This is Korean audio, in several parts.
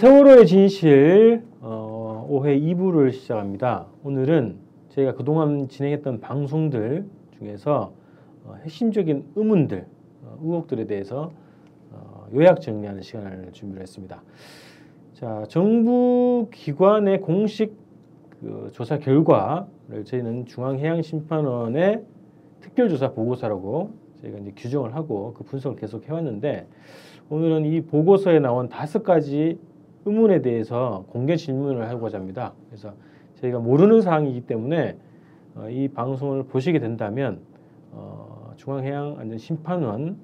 세월호의 진실 어, 5회 2부를 시작합니다. 오늘은 저희가 그동안 진행했던 방송들 중에서 어, 핵심적인 의문들, 어, 의혹들에 대해서 어, 요약 정리하는 시간을 준비를 했습니다. 자, 정부 기관의 공식 그 조사 결과를 저희는 중앙해양심판원의 특별조사 보고서라고 저희가 이제 규정을 하고 그 분석을 계속 해왔는데 오늘은 이 보고서에 나온 다섯 가지 의문에 대해서 공개 질문을 하고자 합니다. 그래서 저희가 모르는 사항이기 때문에 어, 이 방송을 보시게 된다면 어, 중앙해양안전심판원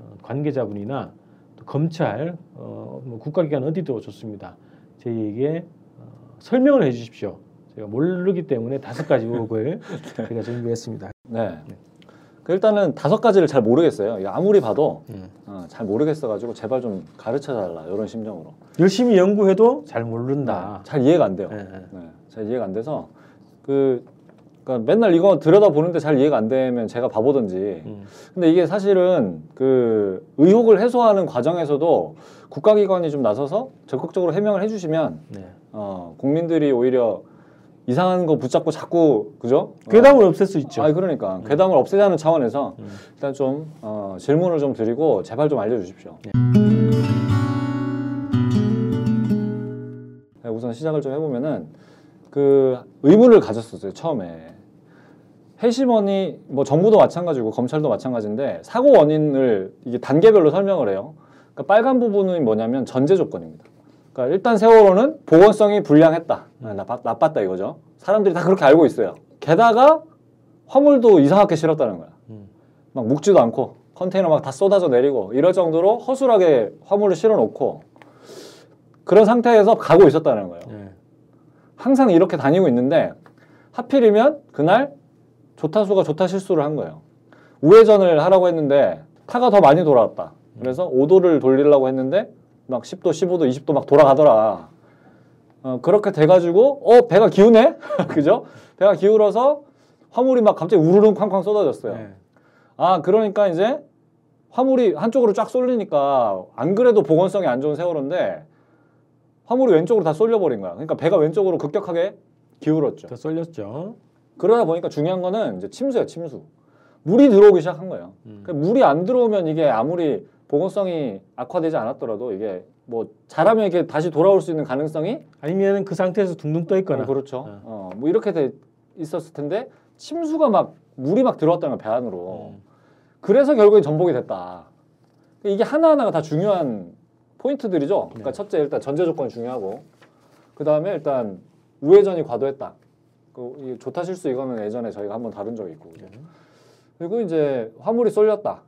어, 관계자분이나 또 검찰, 어, 뭐 국가기관 어디도 좋습니다. 저희에게 어, 설명을 해주십시오. 제가 모르기 때문에 다섯 가지 의혹을 제가 준비했습니다. 네. 그 일단은 다섯 가지를 잘 모르겠어요. 아무리 봐도 음. 어, 잘 모르겠어가지고 제발 좀 가르쳐 달라 이런 심정으로. 열심히 연구해도 잘 모른다. 네, 잘 이해가 안 돼요. 예, 예. 네, 잘 이해가 안 돼서 그 그러니까 맨날 이거 들여다 보는데 잘 이해가 안 되면 제가 바보든지. 음. 근데 이게 사실은 그 의혹을 해소하는 과정에서도 국가기관이 좀 나서서 적극적으로 해명을 해주시면 네. 어, 국민들이 오히려 이상한 거 붙잡고 자꾸 그죠? 어, 괴담을 없앨 수 있죠. 아 그러니까 괴담을 없애자는 차원에서 음. 일단 좀 어, 질문을 좀 드리고 제발 좀 알려주십시오. 네, 우선 시작을 좀 해보면은 그 의문을 가졌었어요 처음에 해시먼이 뭐 정부도 마찬가지고 검찰도 마찬가지인데 사고 원인을 이게 단계별로 설명을 해요. 그러니까 빨간 부분은 뭐냐면 전제 조건입니다. 그러니까 일단 세월호는 보건성이 불량했다, 아, 나빴다 이거죠. 사람들이 다 그렇게 알고 있어요. 게다가 화물도 이상하게 실었다는 거야. 음. 막 묵지도 않고 컨테이너 막 다 쏟아져 내리고 이럴 정도로 허술하게 화물을 실어 놓고 그런 상태에서 가고 있었다는 거예요. 예. 항상 이렇게 다니고 있는데 하필이면 그날 조타수가 조타 실수를 한 거예요. 우회전을 하라고 했는데 타가 더 많이 돌아왔다. 그래서 5도를 돌리려고 했는데 막 10도, 15도, 20도 막 돌아가더라. 어, 그렇게 돼가지고 어 배가 기우네, 그죠? 배가 기울어서 화물이 막 갑자기 우르릉 쾅쾅 쏟아졌어요. 예. 아 그러니까 이제 화물이 한쪽으로 쫙 쏠리니까 안 그래도 보건성이 안 좋은 세월호인데 화물이 왼쪽으로 다 쏠려버린 거야. 그러니까 배가 왼쪽으로 급격하게 기울었죠. 더 쏠렸죠. 그러다 보니까 중요한 거는 이제 침수야 침수. 물이 들어오기 시작한 거예요. 음. 그러니까 물이 안 들어오면 이게 아무리 보건성이 악화되지 않았더라도 이게 뭐 잘하면 이렇게 다시 돌아올 수 있는 가능성이 아니면 그 상태에서 둥둥 떠 있거나. 어, 그렇죠. 어. 어, 뭐 이렇게 돼 있었을 텐데 침수가 막 물이 막 들어왔다는 거야 배 안으로. 음. 그래서 결국엔 전복이 됐다. 이게 하나하나가 다 중요한 포인트들이죠. 그러니까 네. 첫째 일단 전제 조건이 중요하고 그 다음에 일단 우회전이 과도했다. 그이 조타 실수 이거는 예전에 저희가 한번 다룬 적이 있고 네. 그리고 이제 화물이 쏠렸다.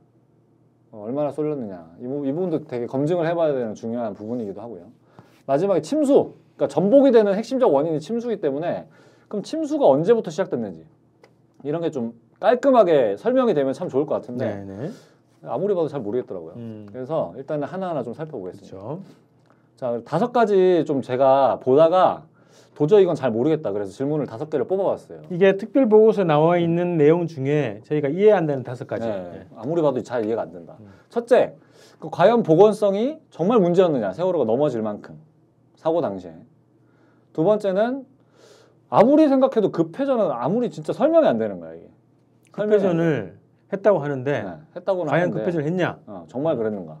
어, 얼마나 쏠렸느냐 이, 부, 이 부분도 되게 검증을 해봐야 되는 중요한 부분이기도 하고요. 마지막에 침수. 그러니까 전복이 되는 핵심적 원인이 침수이기 때문에 그럼 침수가 언제부터 시작됐는지 이런 게 좀 깔끔하게 설명이 되면 참 좋을 것 같은데 네, 네. 아무리 봐도 잘 모르겠더라고요. 음. 그래서 일단은 하나하나 좀 살펴보겠습니다. 그렇죠. 자 다섯 가지 좀 제가 보다가 도저히 이건 잘 모르겠다 그래서 질문을 다섯 개를 뽑아봤어요. 이게 특별 보고서에 나와 있는 내용 중에 저희가 이해 안 되는 다섯 가지. 네, 네. 아무리 봐도 잘 이해가 안 된다. 음. 첫째, 그 과연 보건성이 정말 문제였느냐 세월호가 넘어질 만큼 사고 당시에. 두 번째는 아무리 생각해도 급회전은 아무리 진짜 설명이 안 되는 거야 이게. 급회전을 했다고 하는데 네, 했다고는 과연 하는데 급회전을 했냐? 어, 정말 그랬는가?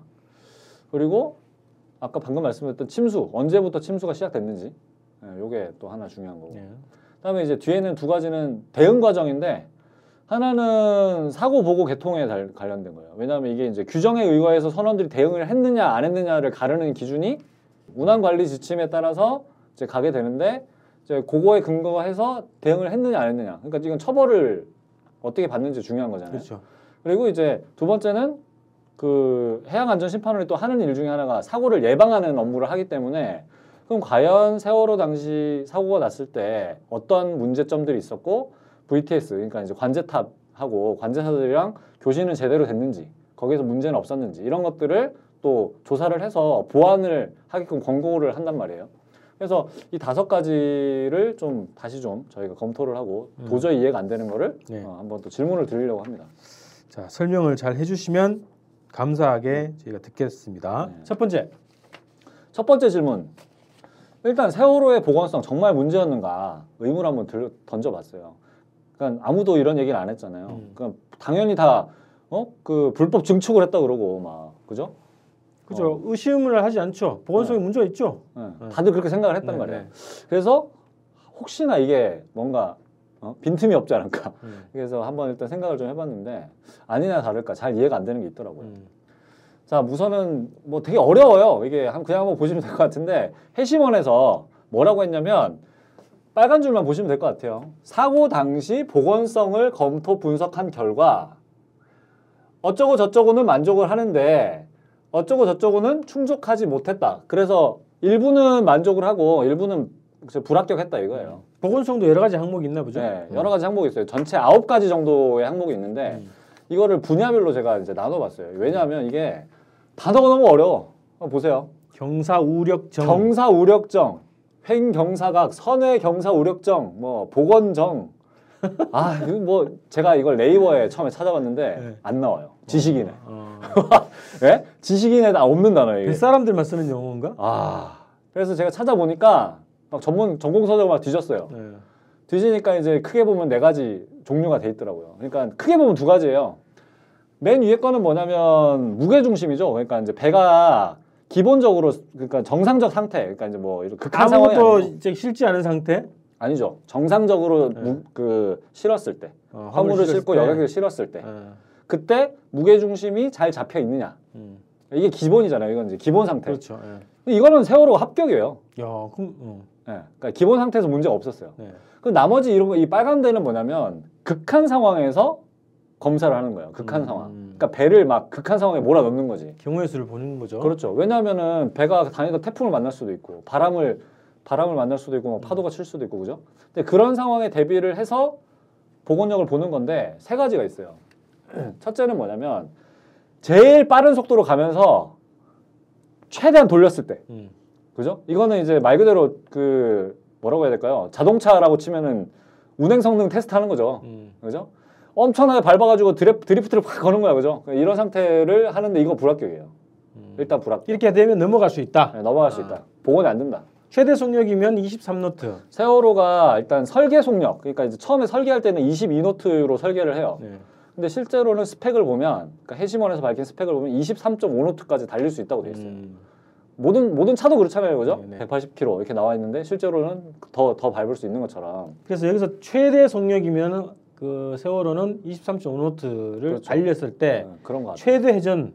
그리고 아까 방금 말씀드렸던 침수 언제부터 침수가 시작됐는지 예, 요게 또 하나 중요한 거고. 네. 그다음에 이제 뒤에는 두 가지는 대응 과정인데 하나는 사고 보고 개통에 달- 관련된 거예요. 왜냐하면 이게 이제 규정에 의거해서 선원들이 대응을 했느냐 안 했느냐를 가르는 기준이 운항 관리 지침에 따라서 이제 가게 되는데 이제 그거에 근거해서 대응을 했느냐 안 했느냐. 그러니까 이건 처벌을 어떻게 받는지 중요한 거잖아요. 그렇죠. 그리고 이제 두 번째는 그 해양 안전 심판원이 또 하는 일 중에 하나가 사고를 예방하는 업무를 하기 때문에 그럼 과연 세월호 당시 사고가 났을 때 어떤 문제점들이 있었고 VTS 그러니까 이제 관제탑하고 관제사들이랑 교신은 제대로 됐는지 거기에서 문제는 없었는지 이런 것들을 또 조사를 해서 보완을 하게끔 권고를 한단 말이에요. 그래서 이 다섯 가지를 좀 다시 좀 저희가 검토를 하고 음. 도저히 이해가 안 되는 거를 네. 어, 한번 또 질문을 드리려고 합니다. 자 설명을 잘 해주시면 감사하게 저희가 듣겠습니다. 네. 첫 번째 첫 번째 질문. 일단 세월호의 보건성 정말 문제였는가 의문 한번 들, 던져봤어요. 그러니까 아무도 이런 얘기를 안 했잖아요. 음. 그러니까 당연히 다 어? 그 불법 증축을 했다 그러고 막 그죠? 그죠. 의심을 하지 않죠. 보건성에 문제가 있죠. 네. 네. 다들 그렇게 생각을 했단 네, 말이에요. 네. 그래서 혹시나 이게 뭔가 어? 빈틈이 없지 않을까. 음. 그래서 한번 일단 생각을 좀 해봤는데 아니나 다를까 잘 이해가 안 되는 게 있더라고요. 음. 자 우선은 뭐 되게 어려워요. 이게 한- 그냥 한번 보시면 될 것 같은데 해심원에서 뭐라고 했냐면 빨간 줄만 보시면 될 것 같아요. 사고 당시 보건성을 검토 분석한 결과 어쩌고 저쩌고는 만족을 하는데 어쩌고 저쩌고는 충족하지 못했다. 그래서 일부는 만족을 하고 일부는 불합격했다 이거예요. 보건성도 여러 가지 항목이 있나 보죠. 네, 여러 가지 항목이 있어요. 전체 아홉 가지 정도의 항목이 있는데 음. 이거를 분야별로 제가 이제 나눠봤어요. 왜냐하면 이게 단어가 너무 어려워. 보세요. 경사 우력정. 경사 우력정, 횡경사각, 선외 경사 우력정, 뭐 보건정. 아, 뭐 제가 이걸 네이버에 처음에 찾아봤는데 네. 안 나와요. 지식인에. 어. 예? 지식인에 다 없는 단어예요. 뱃사람들만 쓰는 용어인가? 아, 그래서 제가 찾아보니까 막 전문 전공 서적을 막 뒤졌어요. 네. 뒤지니까 이제 크게 보면 네 가지 종류가 돼 있더라고요. 그러니까 크게 보면 두 가지예요. 맨 위에 거는 뭐냐면 무게 중심이죠. 그러니까 이제 배가 기본적으로 그러니까 정상적 상태, 그러니까 이제 뭐 이런 극한 상황이 아무것도 아니고 이제 실지 않은 상태. 아니죠. 정상적으로 네. 무, 그 실었을 때 어, 화물을 싣고 때. 여객을 실었을 때 어. 그때 무게 중심이 잘 잡혀 있느냐 음. 이게 기본이잖아요. 이건 이제 기본 상태. 그렇죠. 예. 근데 이거는 세월호 합격이에요. 야, 그럼 어. 예. 그러니까 기본 상태에서 문제가 없었어요. 네. 그 나머지 이런 거 이 빨간 데는 뭐냐면 극한 상황에서 검사를 하는 거예요. 극한 음. 상황. 그러니까 배를 막 극한 상황에 몰아넣는 거지. 경우의 수를 보는 거죠. 그렇죠. 왜냐하면은 배가 다니다 태풍을 만날 수도 있고 바람을 바람을 만날 수도 있고 뭐 파도가 칠 수도 있고 그죠? 근데 그런 상황에 대비를 해서 보건력을 보는 건데 세 가지가 있어요. 첫째는 뭐냐면 제일 빠른 속도로 가면서 최대한 돌렸을 때 음. 그죠? 이거는 이제 말 그대로 그 뭐라고 해야 될까요? 자동차라고 치면은 운행 성능 테스트 하는 거죠. 음. 그죠? 엄청나게 밟아가지고 드랩, 드리프트를 확 거는 거야, 그죠? 이런 상태를 하는데 이거 불합격이에요. 음. 일단 불합격. 이렇게 되면 넘어갈 수 있다. 네, 넘어갈 수 아. 있다. 복원이 안 된다. 최대 속력이면 23노트. 세월호가 일단 설계 속력, 그러니까 이제 처음에 설계할 때는 22노트로 설계를 해요. 네. 근데 실제로는 스펙을 보면, 그러니까 해심원에서 밝힌 스펙을 보면 23.5노트까지 달릴 수 있다고 돼 있어요. 음. 모든 모든 차도 그렇잖아요, 그죠? 네, 네. 180km 이렇게 나와 있는데 실제로는 더 더 밟을 수 있는 것처럼. 그래서 여기서 최대 속력이면 그 세월호는 23.5노트를 그렇죠. 달렸을 때 네, 그런 거. 최대 회전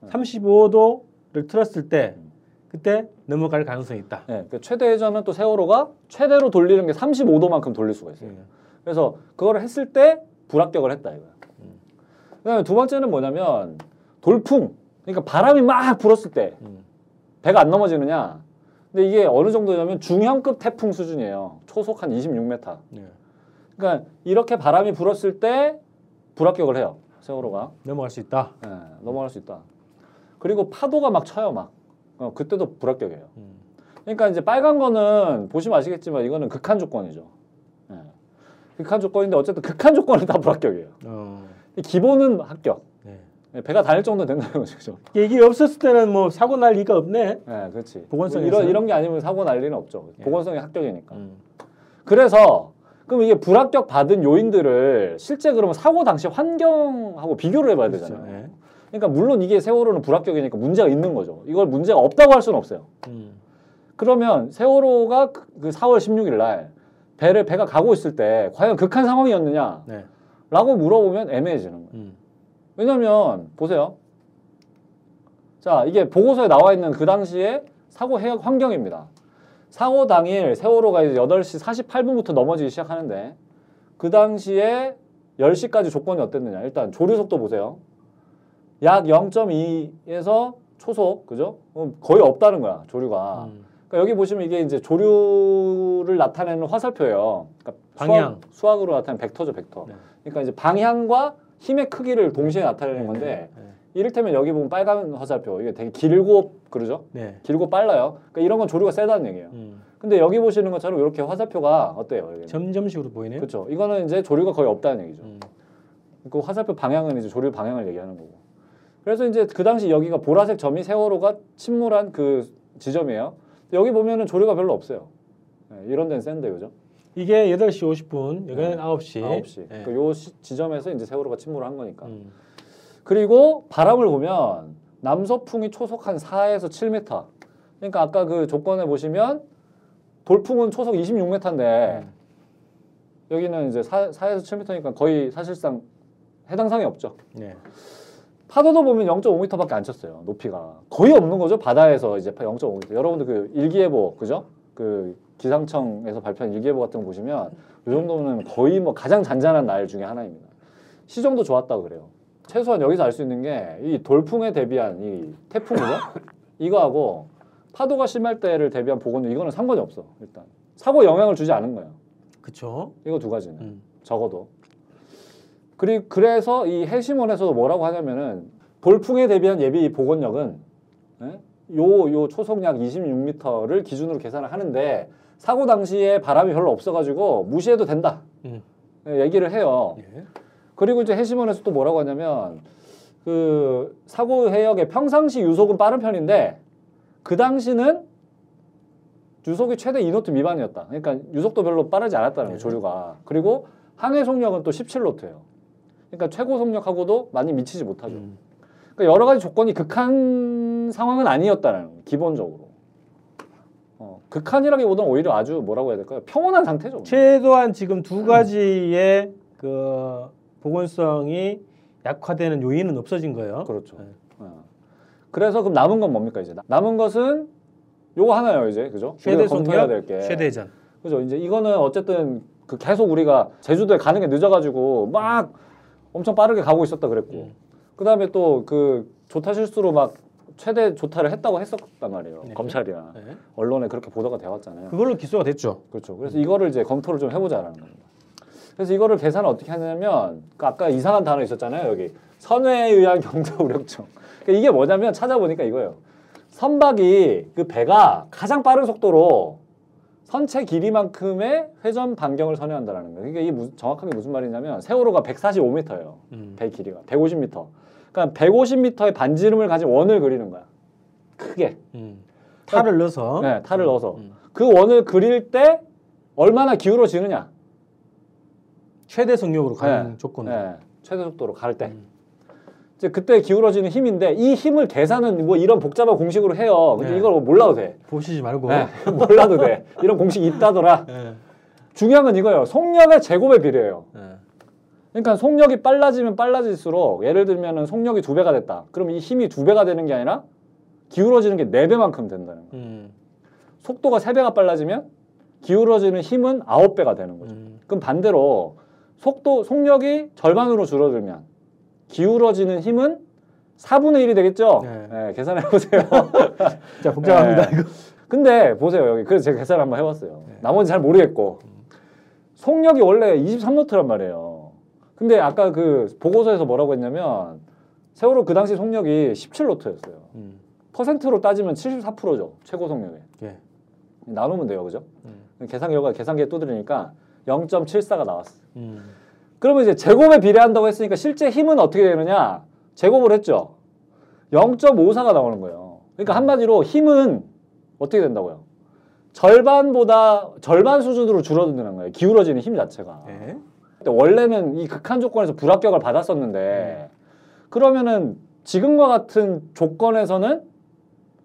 네. 35도를 틀었을 때 음. 그때 넘어갈 가능성이 있다. 네, 그 최대 회전은 또 세월호가 최대로 돌리는 게 35도만큼 돌릴 수가 있어요. 예. 그래서 그거를 했을 때 불합격을 했다 이거야. 음. 그다음에 두 번째는 뭐냐면 돌풍. 그러니까 바람이 막 불었을 때 음. 배가 안 넘어지느냐. 근데 이게 어느 정도냐면 중형급 태풍 수준이에요. 초속 한 26m. 예. 그러니까 이렇게 바람이 불었을 때 불합격을 해요. 세월호가 넘어갈 수 있다. 예, 넘어갈 수 있다. 그리고 파도가 막 쳐요 막. 어, 그때도 불합격이에요. 음. 그러니까 이제 빨간 거는 보시면 아시겠지만 이거는 극한 조건이죠. 예. 극한 조건인데 어쨌든 극한 조건은 다 불합격이에요. 어. 기본은 합격. 네. 예, 배가 다닐 정도 된다는 거죠. 이게 없었을 때는 뭐 사고 날 리가 없네. 예, 그렇지. 보건성에서는? 뭐 이런 이런 게 아니면 사고 날 리는 없죠. 예. 보건성이 합격이니까. 음. 그래서 그럼 이게 불합격 받은 요인들을 실제 그러면 사고 당시 환경하고 비교를 해봐야 그렇죠. 되잖아요. 예. 그러니까 물론 이게 세월호는 불합격이니까 문제가 있는 거죠. 이걸 문제가 없다고 할 수는 없어요. 음. 그러면 세월호가 그- 그 4월 16일 날 배를 배가 가고 있을 때 과연 극한 상황이었느냐라고 네. 물어보면 애매해지는 거예요. 음. 왜냐면 보세요. 자, 이게 보고서에 나와 있는 그 당시에 사고 해역 환경입니다. 사고 당일 세월호가 이제 8시 48분부터 넘어지기 시작하는데 그 당시에 10시까지 조건이 어땠느냐. 일단 조류 속도 보세요. 약 0.2에서 초속, 그죠? 어, 거의 없다는 거야, 조류가. 음. 그러니까 여기 보시면 이게 이제 조류를 나타내는 화살표예요. 그러니까 방향. 수학, 으로 나타내는 벡터죠, 벡터. 네. 그러니까 이제 방향과 힘의 크기를 동시에 나타내는 건데 네. 이를테면 여기 보면 빨간 화살표 이게 되게 길고 그러죠? 네. 길고 빨라요. 그러니까 이런 건 조류가 세다는 얘기예요. 음. 근데 여기 보시는 것처럼 이렇게 화살표가 어때요? 여기는? 점점식으로 보이네요. 그렇죠. 이거는 이제 조류가 거의 없다는 얘기죠. 음. 그 화살표 방향은 이제 조류 방향을 얘기하는 거고. 그래서 이제 그 당시 여기가 보라색 점이 세월호가 침몰한 그 지점이에요. 여기 보면은 조류가 별로 없어요. 네, 이런 데는 센데 그죠? 이게 8시 50분, 여기는 네. 9시. 9시. 예. 그요 시- 지점에서 이제 세월호가 침몰을 한 거니까. 음. 그리고 바람을 보면 남서풍이 초속 한 4에서 7m. 그러니까 아까 그 조건에 보시면 돌풍은 초속 26m인데 음. 여기는 이제 4, 4에서 7m니까 거의 사실상 해당 사항이 없죠. 네. 파도도 보면 0.5m밖에 안 쳤어요. 높이가 거의 없는 거죠. 바다에서 이제 0.5m. 여러분들 그 일기예보 그죠? 그 기상청에서 발표한 일기예보 같은 거 보시면 이 정도는 거의 뭐 가장 잔잔한 날 중에 하나입니다. 시정도 좋았다고 그래요. 최소한 여기서 알 수 있는 게 이 돌풍에 대비한 이 태풍이죠. 이거하고 파도가 심할 때를 대비한 보건도 이거는 상관이 없어. 일단 사고 영향을 주지 않은 거예요. 그쵸. 이거 두 가지는. 음. 적어도. 그리 그래서 이 해심원에서도 뭐라고 하냐면은 돌풍에 대비한 예비 복원력은 예? 요, 요 초속 약 26m를 기준으로 계산을 하는데 사고 당시에 바람이 별로 없어가지고 무시해도 된다. 음. 예, 얘기를 해요. 예. 그리고 이제 해심원에서 또 뭐라고 하냐면 그 사고 해역의 평상시 유속은 빠른 편인데 그 당시는 유속이 최대 2노트 미만이었다. 그러니까 유속도 별로 빠르지 않았다는 네. 조류가. 그리고 항해 속력은 또 17노트예요. 그러니까 최고 속력하고도 많이 미치지 못하죠. 음. 그러니까 여러 가지 조건이 극한 상황은 아니었다는 거예요, 기본적으로. 어, 극한이라기보다는 오히려 아주 뭐라고 해야 될까요? 평온한 상태죠. 최소한 지금 두 가지의 그 보건성이 약화되는 요인은 없어진 거예요. 그렇죠. 네. 어. 그래서 그럼 남은 건 뭡니까 이제? 남은 것은 요거 하나요 이제 그죠? 최대 검토해야 속력, 될 게. 최대전. 그죠? 이제 이거는 어쨌든 그 계속 우리가 제주도에 가는 게 늦어가지고 막 엄청 빠르게 가고 있었다 그랬고 음. 그 다음에 또 그 조타 실수로 막 최대 조타를 했다고 했었단 말이에요. 네. 검찰이나 네. 언론에 그렇게 보도가 되었잖아요. 그걸로 기소가 됐죠. 그렇죠. 그래서 이거를 이제 검토를 좀 해보자라는 겁니다. 그래서 이거를 계산을 어떻게 하냐면 그 아까 이상한 단어 있었잖아요. 여기 선회에 의한 경제 우려증. 그러니까 이게 뭐냐면 찾아보니까 이거예요. 선박이 그 배가 가장 빠른 속도로 선체 길이만큼의 회전 반경을 선회한다라는 거예요. 그러니까 이게 무- 정확하게 무슨 말이냐면 세월호가 145m예요. 음. 배 길이가 150m. 그러니까 150m의 반지름을 가진 원을 그리는 거야. 크게. 음. 탈을 넣어서. 네, 탈을 넣어서. 음. 그 원을 그릴 때 얼마나 기울어지느냐. 최대 속력으로 가는 네. 조건. 네, 최대 속도로 갈 때. 음. 이제 그때 기울어지는 힘인데 이 힘을 계산은 뭐 이런 복잡한 공식으로 해요. 근데 네. 이걸 뭐 몰라도 돼. 보시지 말고. 네, 몰라도 돼. 이런 공식이 있다더라. 네. 중요한 건 이거예요. 속력의 제곱에 비례해요. 네. 그러니까 속력이 빨라지면 빨라질수록 예를 들면은 속력이 두 배가 됐다. 그럼 이 힘이 두 배가 되는 게 아니라 기울어지는 게 네 배만큼 된다는 거예요. 음. 속도가 세 배가 빨라지면 기울어지는 힘은 아홉 배가 되는 거죠. 음. 그럼 반대로 속도 속력이 절반으로 줄어들면 기울어지는 힘은 4분의 1이 되겠죠? 네. 네, 계산해 보세요. 자 복잡합니다 네. 이거. 근데 보세요 여기 그래서 제가 계산을 한번 해봤어요. 네. 나머지 잘 모르겠고 속력이 원래 23노트란 말이에요. 근데 아까 그 보고서에서 뭐라고 했냐면 세월호 그 당시 속력이 17노트였어요. 음. 퍼센트로 따지면 74%죠 최고 속력에. 예. 나누면 돼요, 그죠? 음. 계산기가 계산기에 두드리니까 0.74가 나왔어. 음. 그러면 이제 제곱에 비례한다고 했으니까 실제 힘은 어떻게 되느냐? 제곱을 했죠. 0.54가 나오는 거예요. 그러니까 한마디로 힘은 어떻게 된다고요? 절반보다 절반 수준으로 줄어드는 거예요. 기울어지는 힘 자체가. 네. 근데 원래는 이 극한 조건에서 불합격을 받았었는데 그러면은 지금과 같은 조건에서는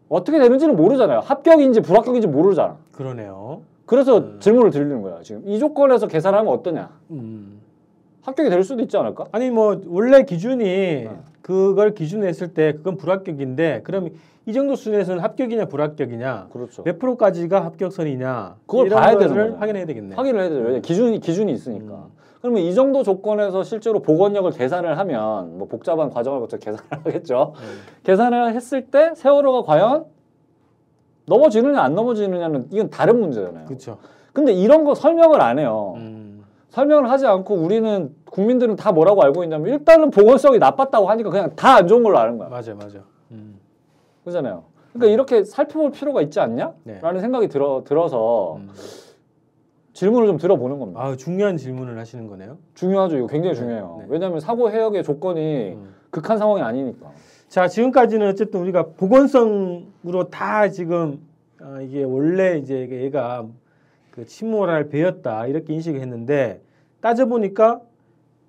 어떻게 되는지는 모르잖아요. 합격인지 불합격인지 모르잖아. 그러네요. 그래서 음. 질문을 드리는 거야. 지금 이 조건에서 계산하면 어떠냐? 음. 합격이 될 수도 있지 않을까? 아니 뭐 원래 기준이 네. 그걸 기준으로 했을 때 그건 불합격인데 그럼 이 정도 수준에서는 합격이냐 불합격이냐 그렇죠. 몇 프로까지가 합격선이냐 그걸 봐야 되는. 확인해야 되겠네. 확인을 해야 되죠. 왜냐 기준이 기준이 있으니까. 음. 그러면 이 정도 조건에서 실제로 복원력을 계산을 하면 뭐 복잡한 과정을 거쳐 계산을 하겠죠. 네. 계산을 했을 때 세월호가 과연 넘어지느냐 안 넘어지느냐는 이건 다른 문제잖아요. 그렇죠. 근데 이런 거 설명을 안 해요. 음. 설명을 하지 않고 우리는 국민들은 다 뭐라고 알고 있냐면 일단은 보건성이 나빴다고 하니까 그냥 다 안 좋은 걸로 아는 거야. 맞아 맞아. 음. 그잖아요. 그러니까 이렇게 살펴볼 필요가 있지 않냐? 네. 라는 생각이 들어 들어서 음. 질문을 좀 들어보는 겁니다. 아 중요한 질문을 하시는 거네요. 중요하죠. 이거 굉장히 네, 중요해요. 네. 왜냐하면 사고 해역의 조건이 음. 극한 상황이 아니니까. 자 지금까지는 어쨌든 우리가 보건성으로 다 지금 어, 이게 원래 이제 얘가 그 침몰할 배였다 이렇게 인식을 했는데 따져 보니까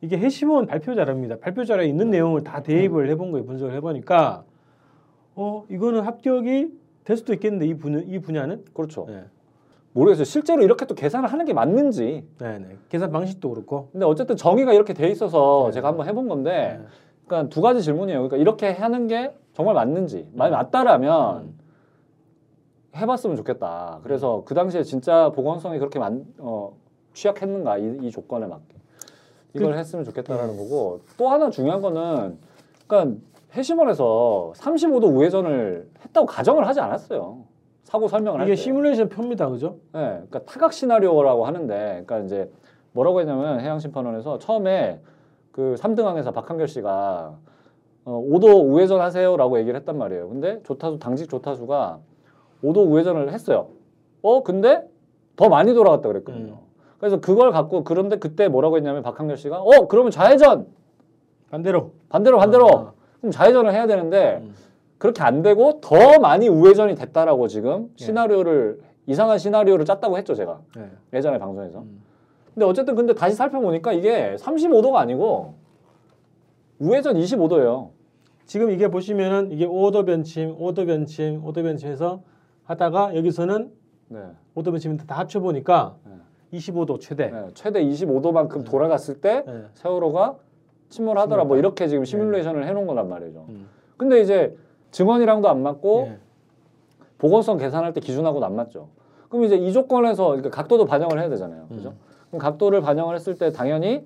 이게 해시몬 발표자랍니다. 발표 자료에 있는 내용을 다 대입을 해본 거예요. 분석을 해보니까 어 이거는 합격이 될 수도 있겠는데 이 분야 이 분야는 그렇죠. 네. 모르겠어요. 실제로 이렇게 또 계산을 하는 게 맞는지. 네, 네. 계산 방식도 그렇고 근데 어쨌든 정의가 이렇게 돼 있어서 네. 제가 한번 해본 건데, 네. 그러니까 두 가지 질문이에요. 그러니까 이렇게 하는 게 정말 맞는지, 만약 맞다라면 음. 해봤으면 좋겠다. 그래서 그 당시에 진짜 보건성이 그렇게 만, 어, 취약했는가 이, 이 조건에 맞게 이걸 그 했으면 좋겠다라는 거고 또 하나 중요한 거는 그러니까 해시몬에서 35도 우회전을 했다고 가정을 하지 않았어요. 사고 설명을 할 이게 때. 시뮬레이션 표입니다, 그죠? 네, 그러니까 타각 시나리오라고 하는데, 그러니까 이제 뭐라고 했냐면 해양 심판원에서 처음에 그 3등항에서 박한결 씨가 어, 5도 우회전 하세요라고 얘기를 했단 말이에요. 근데 조타수 당직 조타수가 5도 우회전을 했어요. 어, 근데 더 많이 돌아갔다 그랬거든요. 음. 그래서 그걸 갖고 그런데 그때 뭐라고 했냐면 박한결 씨가 어, 그러면 좌회전 반대로 반대로 반대로 아, 그럼 좌회전을 해야 되는데 음. 그렇게 안 되고 더 많이 우회전이 됐다라고 지금 예. 시나리오를 이상한 시나리오를 짰다고 했죠 제가 네. 예전에 방송에서. 음. 근데 어쨌든 근데 다시 살펴보니까 이게 35도가 아니고 우회전 25도예요. 지금 이게 보시면은 이게 오더 변침, 오더 변침, 오더 변침해서 하다가 여기서는 네. 오더 변침 다 합쳐 보니까 네. 25도 최대. 네, 최대 25도만큼 돌아갔을 때 네. 세월호가 침몰하더라 뭐. 이렇게 지금 시뮬레이션을 해놓은 거란 말이죠. 음. 근데 이제 증언이랑도 안 맞고 예. 보건성 계산할 때 기준하고도 안 맞죠. 그럼 이제 이 조건에서 그러니까 각도도 반영을 해야 되잖아요. 그죠? 음. 그럼 각도를 반영을 했을 때 당연히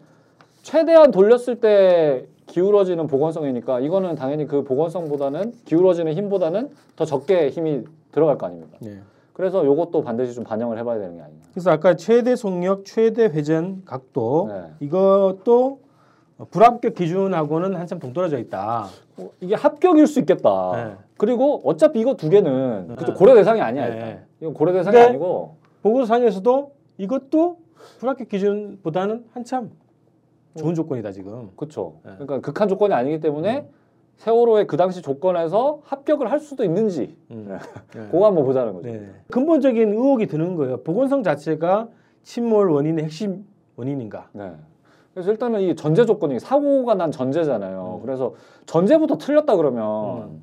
최대한 돌렸을 때 기울어지는 보건성이니까 이거는 당연히 그 보건성보다는 기울어지는 힘보다는 더 적게 힘이 들어갈 거 아닙니까? 예. 그래서 요것도 반드시 좀 반영을 해봐야 되는 게 아닌가. 그래서 아까 최대 속력, 최대 회전 각도 네. 이것도 불합격 기준하고는 한참 동떨어져 있다. 어, 이게 합격일 수 있겠다. 네. 그리고 어차피 이거 두 개는 네. 그쵸, 고려 대상이 아니야. 네. 일단. 이건 고려 대상이 아니고 보고서상에서도 이것도 불합격 기준보다는 한참 좋은 조건이다 지금. 그렇죠. 네. 그러니까 극한 조건이 아니기 때문에 세월호의 그 당시 조건에서 합격을 할 수도 있는지 음. 네. 그거 한번 보자는 거죠. 네. 근본적인 의혹이 드는 거예요. 보건성 자체가 침몰 원인의 핵심 원인인가? 네. 그래서 일단은 이 전제 조건이 사고가 난 전제잖아요. 음. 그래서 전제부터 틀렸다 그러면 음.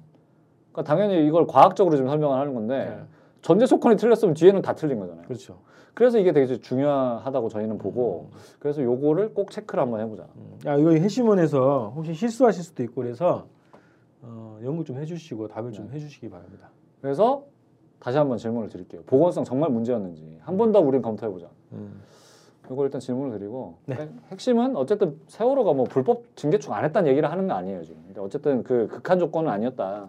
그러니까 당연히 이걸 과학적으로 지금 설명을 하는 건데 네. 전제 조건이 틀렸으면 뒤에는 다 틀린 거잖아요. 그렇죠. 그래서 이게 되게 중요하다고 저희는 보고 그래서 요거를 꼭 체크를 한번 해보자. 음. 야 이거 해시몬에서 혹시 실수하실 수도 있고 그래서 어, 연구 좀 해주시고 답을 좀 네. 해주시기 바랍니다. 그래서 다시 한번 질문을 드릴게요. 보건성 정말 문제였는지 한 번 더 우린 검토해보자. 음. 이거 일단 질문을 드리고 네. 핵- 핵심은 어쨌든 세월호가 뭐 불법 증개축 안 했다는 얘기를 하는 거 아니에요 지금. 근데 어쨌든 그 극한 조건은 아니었다.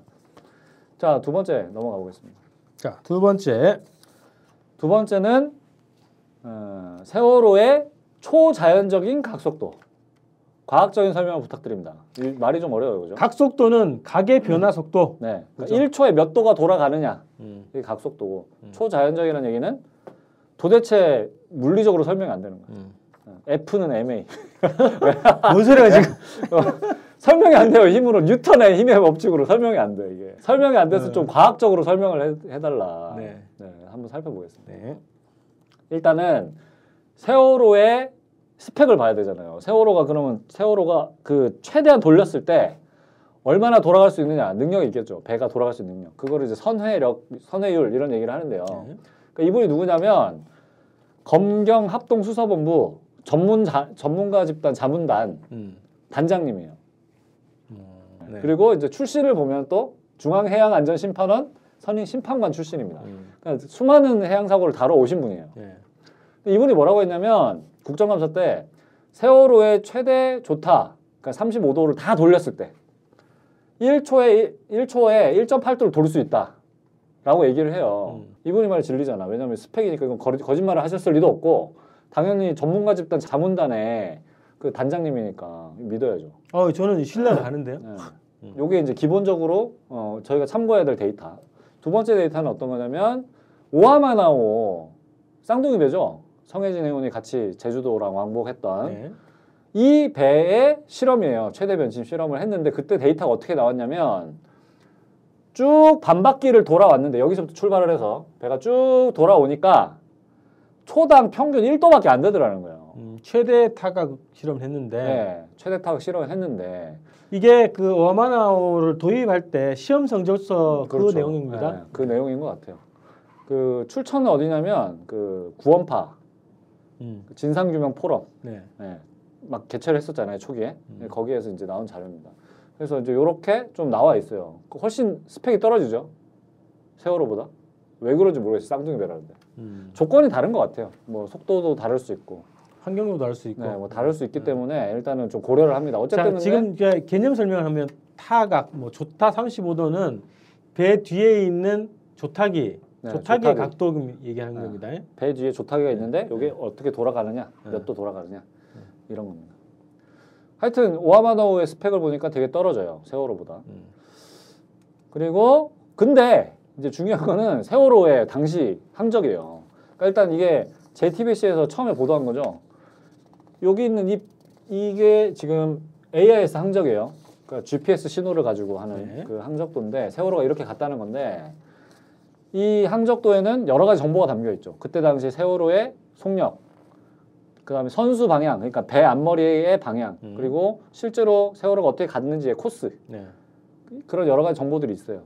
자 두 번째 넘어가 보겠습니다. 자 두 번째 두 번째는 어, 세월호의 초자연적인 각속도. 과학적인 설명을 부탁드립니다. 이 말이 좀 어려워요, 그죠? 각속도는 각의 변화 속도. 네? 그러니까 1초에 몇 도가 돌아가느냐 음. 이게 각속도고 음. 초자연적이라는 얘기는 도대체 물리적으로 설명이 안 되는 거예요. 음. F는 MA 뭔 소리야 지금? 설명이 안 돼요 힘으로 뉴턴의 힘의 법칙으로 설명이 안 돼 이게 설명이 안 돼서 네. 좀 과학적으로 설명을 해, 해달라. 네. 한번 살펴보겠습니다. 네. 일단은 세월호의 스펙을 봐야 되잖아요. 세월호가 그러면 세월호가 그 최대한 돌렸을 때 얼마나 돌아갈 수 있느냐 능력이 있겠죠. 배가 돌아갈 수 있는 능력. 그거를 이제 선회력, 선회율 이런 얘기를 하는데요. 네. 그러니까 이분이 누구냐면 검경 합동 수사본부 전문 자, 전문가 집단 자문단 음. 단장님이에요. 음. 네. 그리고 이제 출신을 보면 또 중앙해양안전심판원 선임 심판관 출신입니다. 음. 그러니까 수많은 해양 사고를 다뤄 오신 분이에요. 네. 이분이 뭐라고 했냐면 국정감사 때 세월호의 최대 조타 그러니까 35도를 다 돌렸을 때 1초에 1 초에 1.8도를 돌릴 수 있다 라고 얘기를 해요. 음. 이분이 말이 진리잖아. 왜냐하면 스펙이니까 이건 거, 거짓말을 하셨을 리도 없고 당연히 전문가 집단 자문단의 그 단장님이니까 믿어야죠. 어 저는 신뢰가 가는데요. 네. 음. 요게 이제 기본적으로 어, 저희가 참고해야 될 데이터. 두 번째 데이터는 어떤 거냐면 오하마나오 쌍둥이 배죠. 성혜진 의원이 같이 제주도랑 왕복했던 네. 이 배의 실험이에요. 최대 변심 실험을 했는데 그때 데이터가 어떻게 나왔냐면 쭉 반바퀴를 돌아왔는데 여기서부터 출발을 해서 배가 쭉 돌아오니까 초당 평균 1도밖에 안 되더라는 거예요. 음, 최대 타각 실험을 했는데 네, 최대 타격 실험을 했는데 이게 그 오마나오를 도입할 때 시험 성적서 그 그렇죠. 내용입니다. 네, 그 내용인 것 같아요. 그 출처는 어디냐면 그 구원파 음, 그 진상규명 포럼 네. 네, 막 개최를 했었잖아요 초기에 음. 네, 거기에서 이제 나온 자료입니다. 그래서 이제 이렇게 좀 나와 있어요. 그 훨씬 스펙이 떨어지죠 세월호보다 왜 그런지 모르겠어요 쌍둥이 배라는데 음, 조건이 다른 것 같아요. 뭐 속도도 다를 수 있고, 환경도 다를 수 있고. 네, 뭐 다를 수 있기 네. 때문에 일단은 좀 고려를 합니다. 어쨌든 자, 지금 개념 설명을 하면 타각, 뭐 조타 35도는 배 뒤에 있는 조타기, 네, 조타기의 조타기. 각도 얘기하는 네. 겁니다. 배 뒤에 조타기가 있는데 이게 네. 어떻게 돌아가느냐, 네. 몇도 돌아가느냐 이런 겁니다. 하여튼 오하마노의 스펙을 보니까 되게 떨어져요 세월호보다. 음. 그리고 근데 이제 중요한 거는 세월호의 당시 항적이에요. 그러니까 일단 이게 JTBC에서 처음에 보도한 거죠. 여기 있는 이 이게 지금 AIS 항적이에요. 그러니까 GPS 신호를 가지고 하는 네. 그 항적도인데 세월호가 이렇게 갔다는 건데 이 항적도에는 여러 가지 정보가 담겨 있죠. 그때 당시 세월호의 속력, 그다음에 선수 방향, 그러니까 배 앞머리의 방향, 음. 그리고 실제로 세월호가 어떻게 갔는지의 코스 네. 그런 여러 가지 정보들이 있어요.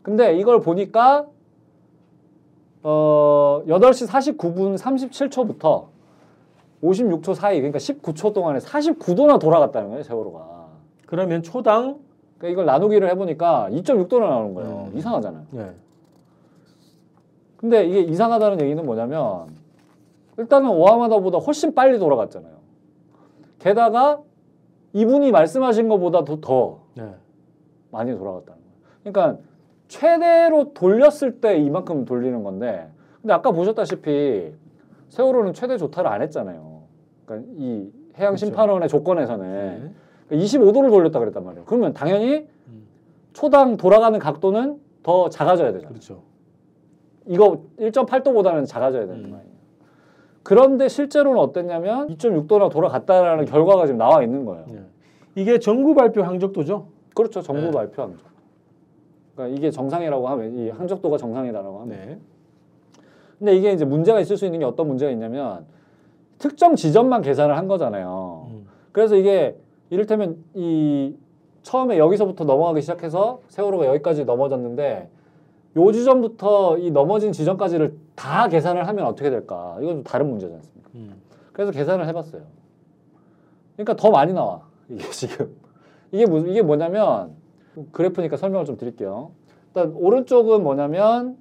근데 이걸 보니까 어 8시 49분 37초부터 56초 사이 그러니까 19초 동안에 49도나 돌아갔다는 거예요, 세월호가. 그러면 초당 그러니까 이걸 나누기를 해 보니까 2.6도나 나오는 거예요. 음. 이상하잖아요. 네. 근데 이게 이상하다는 얘기는 뭐냐면 일단은 오하마다보다 훨씬 빨리 돌아갔잖아요. 게다가 이분이 말씀하신 것보다도 더 네. 많이 돌아갔다는 거예요. 그러니까 최대로 돌렸을 때 이만큼 돌리는 건데 근데 아까 보셨다시피 세월호는 최대 조타를 안 했잖아요. 그러니까 이 해양 그렇죠. 심판원의 조건에서는 네. 25도를 돌렸다 그랬단 말이에요. 그러면 당연히 음. 초당 돌아가는 각도는 더 작아져야 되잖아요. 그렇죠. 이거 1.8도보다는 작아져야 되는 음. 거 아니에요. 그런데 실제로는 어땠냐면 2.6도나 돌아갔다라는 결과가 지금 나와 있는 거예요. 네. 이게 정부 발표 항적도죠. 그렇죠. 정부 네. 발표 항적. 그러니까 이게 정상이라고 하면 이 항적도가 정상이다라고 하면. 네. 근데 이게 이제 문제가 있을 수 있는 게 어떤 문제가 있냐면 특정 지점만 계산을 한 거잖아요. 음. 그래서 이게 이를테면 이 처음에 여기서부터 넘어가기 시작해서 세월호가 여기까지 넘어졌는데 요 지점부터 이 넘어진 지점까지를 다 계산을 하면 어떻게 될까? 이건 좀 다른 문제지 않습니까? 음. 그래서 계산을 해봤어요. 그러니까 더 많이 나와 이게 지금 이게 무 이게 뭐냐면 그래프니까 설명을 좀 드릴게요. 일단 오른쪽은 뭐냐면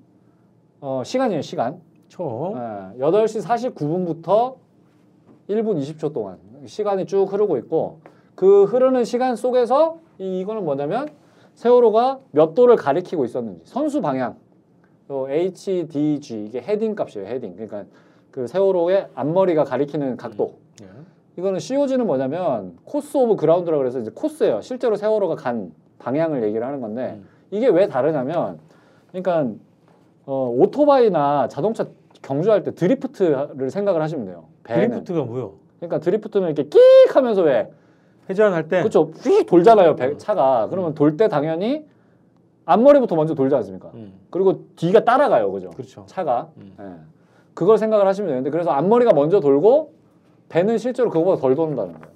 어, 시간이에요 시간. 초. 예, 8시 49분부터 1분 20초 동안 시간이 쭉 흐르고 있고 그 흐르는 시간 속에서 이, 이거는 뭐냐면 세월호가 몇 도를 가리키고 있었는지 선수 방향 요 HDG 이게 heading 값이에요 heading 그러니까 그 세월호의 앞머리가 가리키는 각도 네. 이거는 COG는 뭐냐면 course over ground라고 그래서 이제 코스예요 실제로 세월호가 간 방향을 얘기를 하는 건데 음. 이게 왜 다르냐면 그러니까 어, 오토바이나 자동차 경주할 때 드리프트를 생각을 하시면 돼요. 배는. 드리프트가 뭐요? 그러니까 드리프트는 이렇게 끽 하면서 왜 회전할 때. 그렇죠. 휙 돌잖아요. 배, 음. 차가. 그러면 돌 때 당연히 앞머리부터 먼저 돌지 않습니까? 음. 그리고 뒤가 따라가요. 그죠? 그렇죠. 차가. 음. 예. 그걸 생각을 하시면 되는데 그래서 앞머리가 먼저 돌고 배는 실제로 그거보다 덜 돈다는 거예요.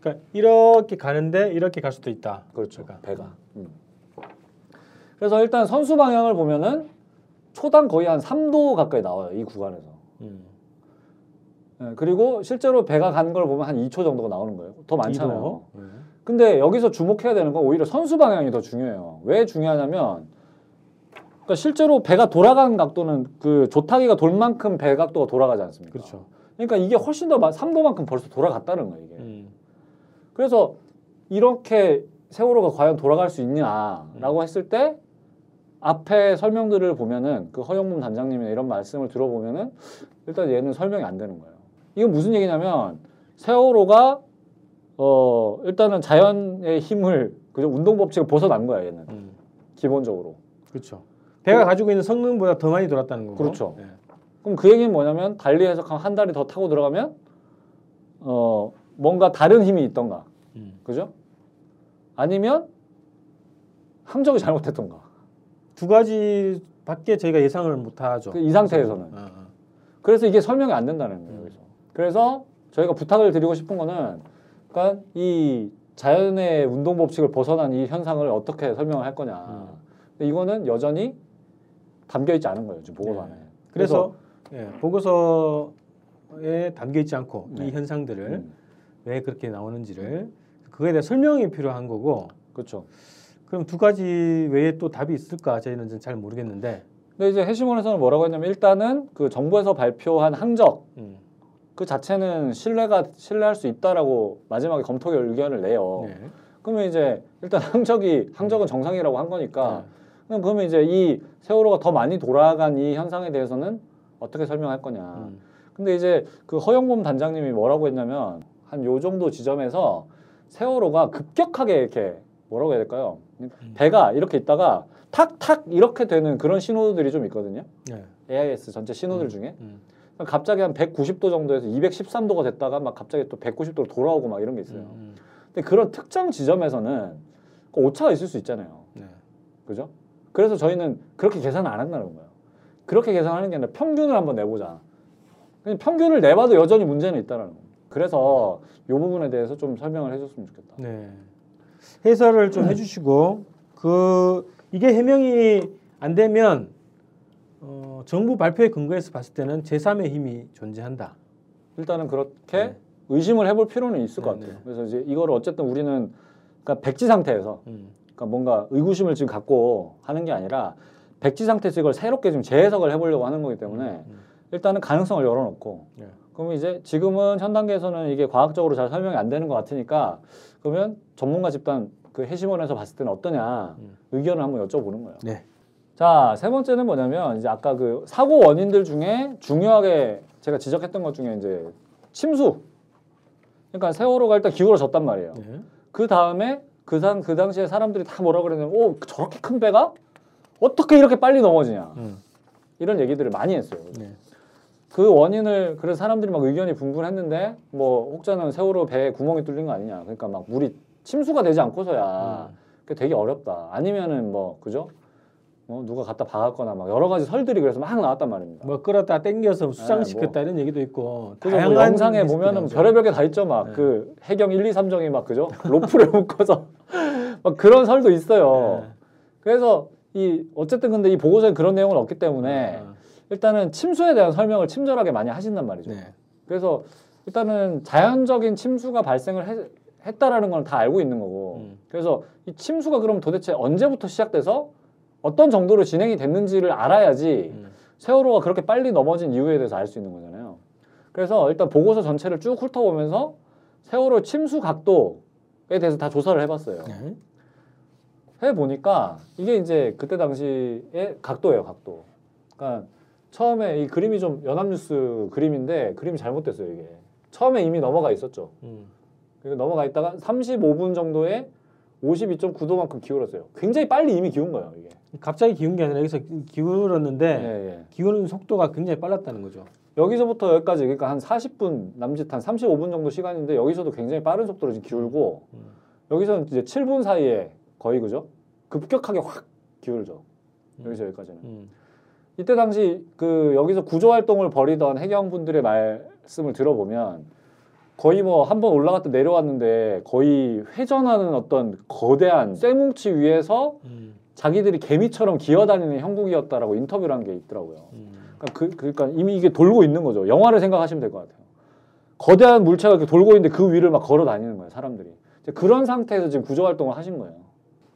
그러니까 이렇게 가는데 이렇게 갈 수도 있다. 그렇죠. 배가. 배가. 음. 그래서 일단 선수 방향을 보면은 초당 거의 한 3도 가까이 나와요. 이 구간에서. 음. 예, 그리고 실제로 배가 가는 걸 보면 한 2초 정도가 나오는 거예요. 더 많잖아요. 네. 근데 여기서 주목해야 되는 건 오히려 선수 방향이 더 중요해요. 왜 중요하냐면 그러니까 실제로 배가 돌아가는 각도는 그 조타기가 돌 만큼 배 각도가 돌아가지 않습니까? 그렇죠. 그러니까 이게 훨씬 더 3도만큼 벌써 돌아갔다는 거예요, 이게. 음. 그래서 이렇게 세월호가 과연 돌아갈 수 있냐라고 했을 때 앞에 설명들을 보면은 그 허영문 단장님의 이런 말씀을 들어보면은 일단 얘는 설명이 안 되는 거예요. 이건 무슨 얘기냐면 세월호가 어 일단은 자연의 힘을 그죠 운동 법칙을 벗어난 거야 얘는 음. 기본적으로. 그렇죠. 배가 가지고 있는 성능보다 더 많이 돌았다는 거고. 그렇죠. 네. 그럼 그 얘기는 뭐냐면 달리 해석하면 한 달이 더 타고 들어가면 어 뭔가 다른 힘이 있던가. 음. 그죠? 아니면 항적이 잘못했던가. 두 가지 밖에 저희가 예상을 못하죠. 그 이 상태에서는. 어, 어. 그래서 이게 설명이 안 된다는 거예요. 음. 그래서 저희가 부탁을 드리고 싶은 거는 그러니까 이 자연의 운동 법칙을 벗어난 이 현상을 어떻게 설명을 할 거냐. 음. 근데 이거는 여전히 담겨 있지 않은 거예요. 지금 보고서 네. 안에. 그래서 예, 보고서에 담겨 있지 않고 네. 이 현상들을 음, 왜 그렇게 나오는지를 그거에 대해 설명이 필요한 거고 그렇죠. 그럼 두 가지 외에 또 답이 있을까 저희는 좀잘 모르겠는데 근데 이제 해시몬에서는 뭐라고 했냐면 일단은 그 정부에서 발표한 항적 음. 그 자체는 신뢰가 신뢰할 수 있다라고 마지막에 검토 의견을 내요. 네. 그러면 이제 일단 항적이 항적은 정상이라고 한 거니까 네. 그럼 그러면 이제 이 세월호가 더 많이 돌아간 이 현상에 대해서는 어떻게 설명할 거냐. 음. 근데 이제 그 허영범 단장님이 뭐라고 했냐면 한 요 정도 지점에서 세월호가 급격하게 이렇게 뭐라고 해야 될까요? 배가 이렇게 있다가 탁탁 이렇게 되는 그런 신호들이 좀 있거든요. 네. AIS 전체 신호들 음. 중에 음. 갑자기 한 190도 정도에서 213도가 됐다가 막 갑자기 또 190도로 돌아오고 막 이런 게 있어요. 음. 근데 그런 특정 지점에서는 그 오차가 있을 수 있잖아요. 네. 그죠? 그래서 저희는 그렇게 계산을 안 한다는 거예요. 그렇게 계산하는 게 아니라 평균을 한번 내보자. 그냥 평균을 내봐도 여전히 문제는 있다라는 거예요. 그래서 이 부분에 대해서 좀 설명을 해줬으면 좋겠다. 네. 해설을 좀 해주시고 그 이게 해명이 안 되면 어, 정부 발표에 근거해서 봤을 때는 제3의 힘이 존재한다. 일단은 그렇게 네. 의심을 해볼 필요는 있을 것 네, 같아요. 네. 그래서 이제 이거를 어쨌든 우리는 그러니까 백지 상태에서 음. 그러니까 뭔가 의구심을 지금 갖고 하는 게 아니라 백지 상태에서 이걸 새롭게 지금 재해석을 해보려고 하는 거기 때문에 음. 일단은 가능성을 열어놓고 네. 그러면 이제 지금은 현 단계에서는 이게 과학적으로 잘 설명이 안 되는 것 같으니까 그러면 전문가 집단 그 해시몬에서 봤을 때는 어떠냐 음. 의견을 한번 여쭤보는 거예요. 네. 자, 세 번째는 뭐냐면 이제 아까 그 사고 원인들 중에 중요하게 제가 지적했던 것 중에 이제 침수. 그러니까 세월호가 일단 기울어졌단 말이에요. 네. 그 다음에 그, 당, 그 당시에 사람들이 다 뭐라 그랬냐면 오 저렇게 큰 배가 어떻게 이렇게 빨리 넘어지냐 음. 이런 얘기들을 많이 했어요. 네. 그 원인을 그래서 사람들이 막 의견이 분분했는데 뭐 혹자는 세월호 배에 구멍이 뚫린 거 아니냐 그러니까 막 물이 침수가 되지 않고서야 음. 그게 되게 어렵다 아니면은 뭐 그죠 뭐 누가 갖다 박았거나 막 여러 가지 설들이 그래서 막 나왔단 말입니다. 뭐 끌었다 당겨서 수상시켰다 뭐. 이런 얘기도 있고 그죠? 뭐 영상에 보면은. 별의별 게 다 있죠. 막 네. 그 해경 1, 2, 3정이 막 그죠? 로프를 묶어서 막 그런 설도 있어요. 네. 그래서 이 어쨌든 근데 이 보고서에 그런 내용은 없기 때문에 아, 일단은 침수에 대한 설명을 친절하게 많이 하신단 말이죠. 네. 그래서 일단은 자연적인 침수가 발생을 해- 했다라는 건 다 알고 있는 거고 음. 그래서 이 침수가 그럼 도대체 언제부터 시작돼서 어떤 정도로 진행이 됐는지를 알아야지 음. 세월호가 그렇게 빨리 넘어진 이유에 대해서 알 수 있는 거잖아요. 그래서 일단 보고서 전체를 쭉 훑어보면서 세월호 침수 각도에 대해서 다 조사를 해봤어요. 네. 해보니까 이게 이제 그때 당시의 각도예요, 각도. 그러니까 처음에 이 그림이 좀 연합뉴스 그림인데 그림이 잘못됐어요, 이게. 처음에 이미 넘어가 있었죠. 음. 그리고 넘어가 있다가 35분 정도에 52.9도만큼 기울었어요. 굉장히 빨리 이미 기운 거예요, 이게. 갑자기 기운 게 아니라 여기서 기울었는데 예, 예. 기우는 속도가 굉장히 빨랐다는 거죠. 여기서부터 여기까지 그러니까 한 40분 남짓 한 35분 정도 시간인데 여기서도 굉장히 빠른 속도로 지금 기울고 음. 여기서는 이제 7분 사이에 거의 그죠? 급격하게 확 기울죠. 여기서 여기까지는. 음. 이때 당시 그 여기서 구조 활동을 벌이던 해경분들의 말씀을 들어보면 거의 뭐 한 번 올라갔다 내려왔는데 거의 회전하는 어떤 거대한 쇠뭉치 위에서 음. 자기들이 개미처럼 기어다니는 형국이었다라고 인터뷰를 한 게 있더라고요. 음. 그러니까, 그, 그러니까 이미 이게 돌고 있는 거죠. 영화를 생각하시면 될 것 같아요. 거대한 물체가 이렇게 돌고 있는데 그 위를 막 걸어 다니는 거예요, 사람들이. 그런 상태에서 지금 구조 활동을 하신 거예요.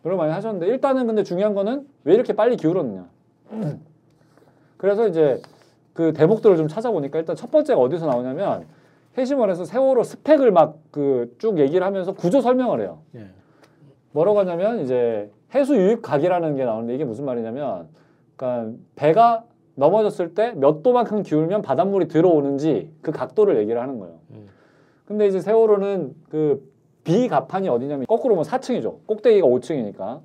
여러 많이 하셨는데 일단은 근데 중요한 거는 왜 이렇게 빨리 기울었느냐. 그래서 이제 그 대목들을 좀 찾아보니까 일단 첫 번째가 어디서 나오냐면 해시몬에서 세월호 스펙을 막 그 쭉 얘기를 하면서 구조 설명을 해요. 예. 뭐라고 하냐면 이제 해수 유입 각이라는 게 나오는데 이게 무슨 말이냐면 그러니까 배가 넘어졌을 때 몇 도만큼 기울면 바닷물이 들어오는지 그 각도를 얘기를 하는 거예요. 음. 근데 이제 세월호는 그 비가판이 어디냐면 거꾸로 보면 4층이죠. 꼭대기가 5층이니까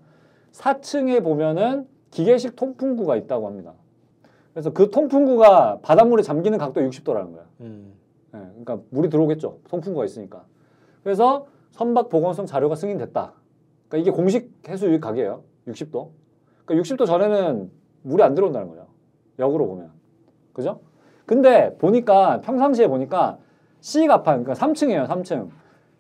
4층에 보면은 기계식 통풍구가 있다고 합니다. 그래서 그 통풍구가 바닷물에 잠기는 각도 60도라는 거야. 음. 예, 그러니까 물이 들어오겠죠. 통풍구가 있으니까. 그래서 선박 보건성 자료가 승인됐다. 그러니까 이게 공식 해수 유입 각이에요. 60도. 그러니까 60도 전에는 물이 안 들어온다는 거예요. 역으로 보면. 그죠? 근데 보니까 평상시에 보니까 C 가판 그러니까 3층이에요. 3층.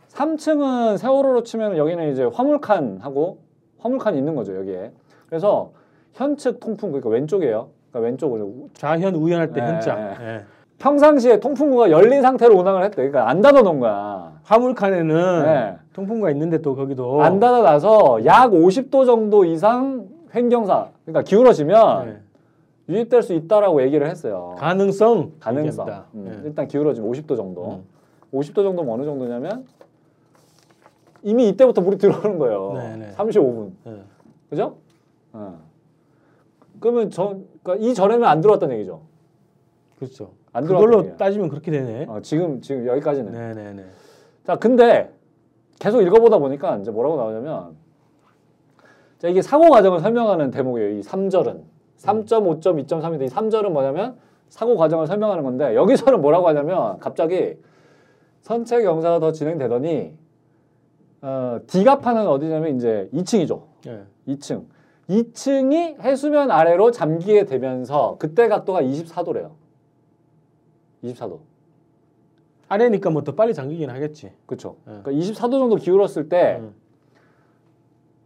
3층은 세월호로 치면 여기는 이제 화물칸하고 화물칸이 있는 거죠, 여기에. 그래서 현측 통풍 그러니까 왼쪽이에요. 그러니까 왼쪽으로 좌현 우현할 때 네, 현자. 네. 예. 평상시에 통풍구가 열린 상태로 운항을 했대. 그러니까 안 닫아 놓은 거야. 화물칸에는 네. 통풍구가 있는데 또 거기도 안 닫아 놔서 약 50도 정도 이상 횡경사, 그러니까 기울어지면 네. 유입될 수 있다라고 얘기를 했어요. 가능성 가능성. 얘기합니다. 음, 예. 일단 기울어지면 50도 정도. 음. 50도 정도면 어느 정도냐면 이미 이때부터 물이 들어오는 거예요. 네, 네. 35분. 예. 그죠? 어. 그러면 저, 그러니까 이 전에는 안 들어왔다는 얘기죠. 그렇죠. 안 그걸로. 따지면 그렇게 되네. 어, 지금 지금 여기까지는. 네네네. 자, 근데 계속 읽어보다 보니까 이제 뭐라고 나오냐면 자, 이게 사고 과정을 설명하는 대목이에요. 이 3절은. 3.5점, 2.3인데 이 3절은 뭐냐면 사고 과정을 설명하는 건데 여기서는 뭐라고 하냐면 갑자기 선체 경사가 더 진행되더니 어, D가판은 어디냐면 이제 2층이죠. 예. 2층. 2층이 해수면 아래로 잠기게 되면서 그때 각도가 24도래요. 24도. 아래니까 뭐 더 빨리 잠기긴 하겠지. 그렇죠. 예. 그러니까 24도 정도 기울었을 때 음.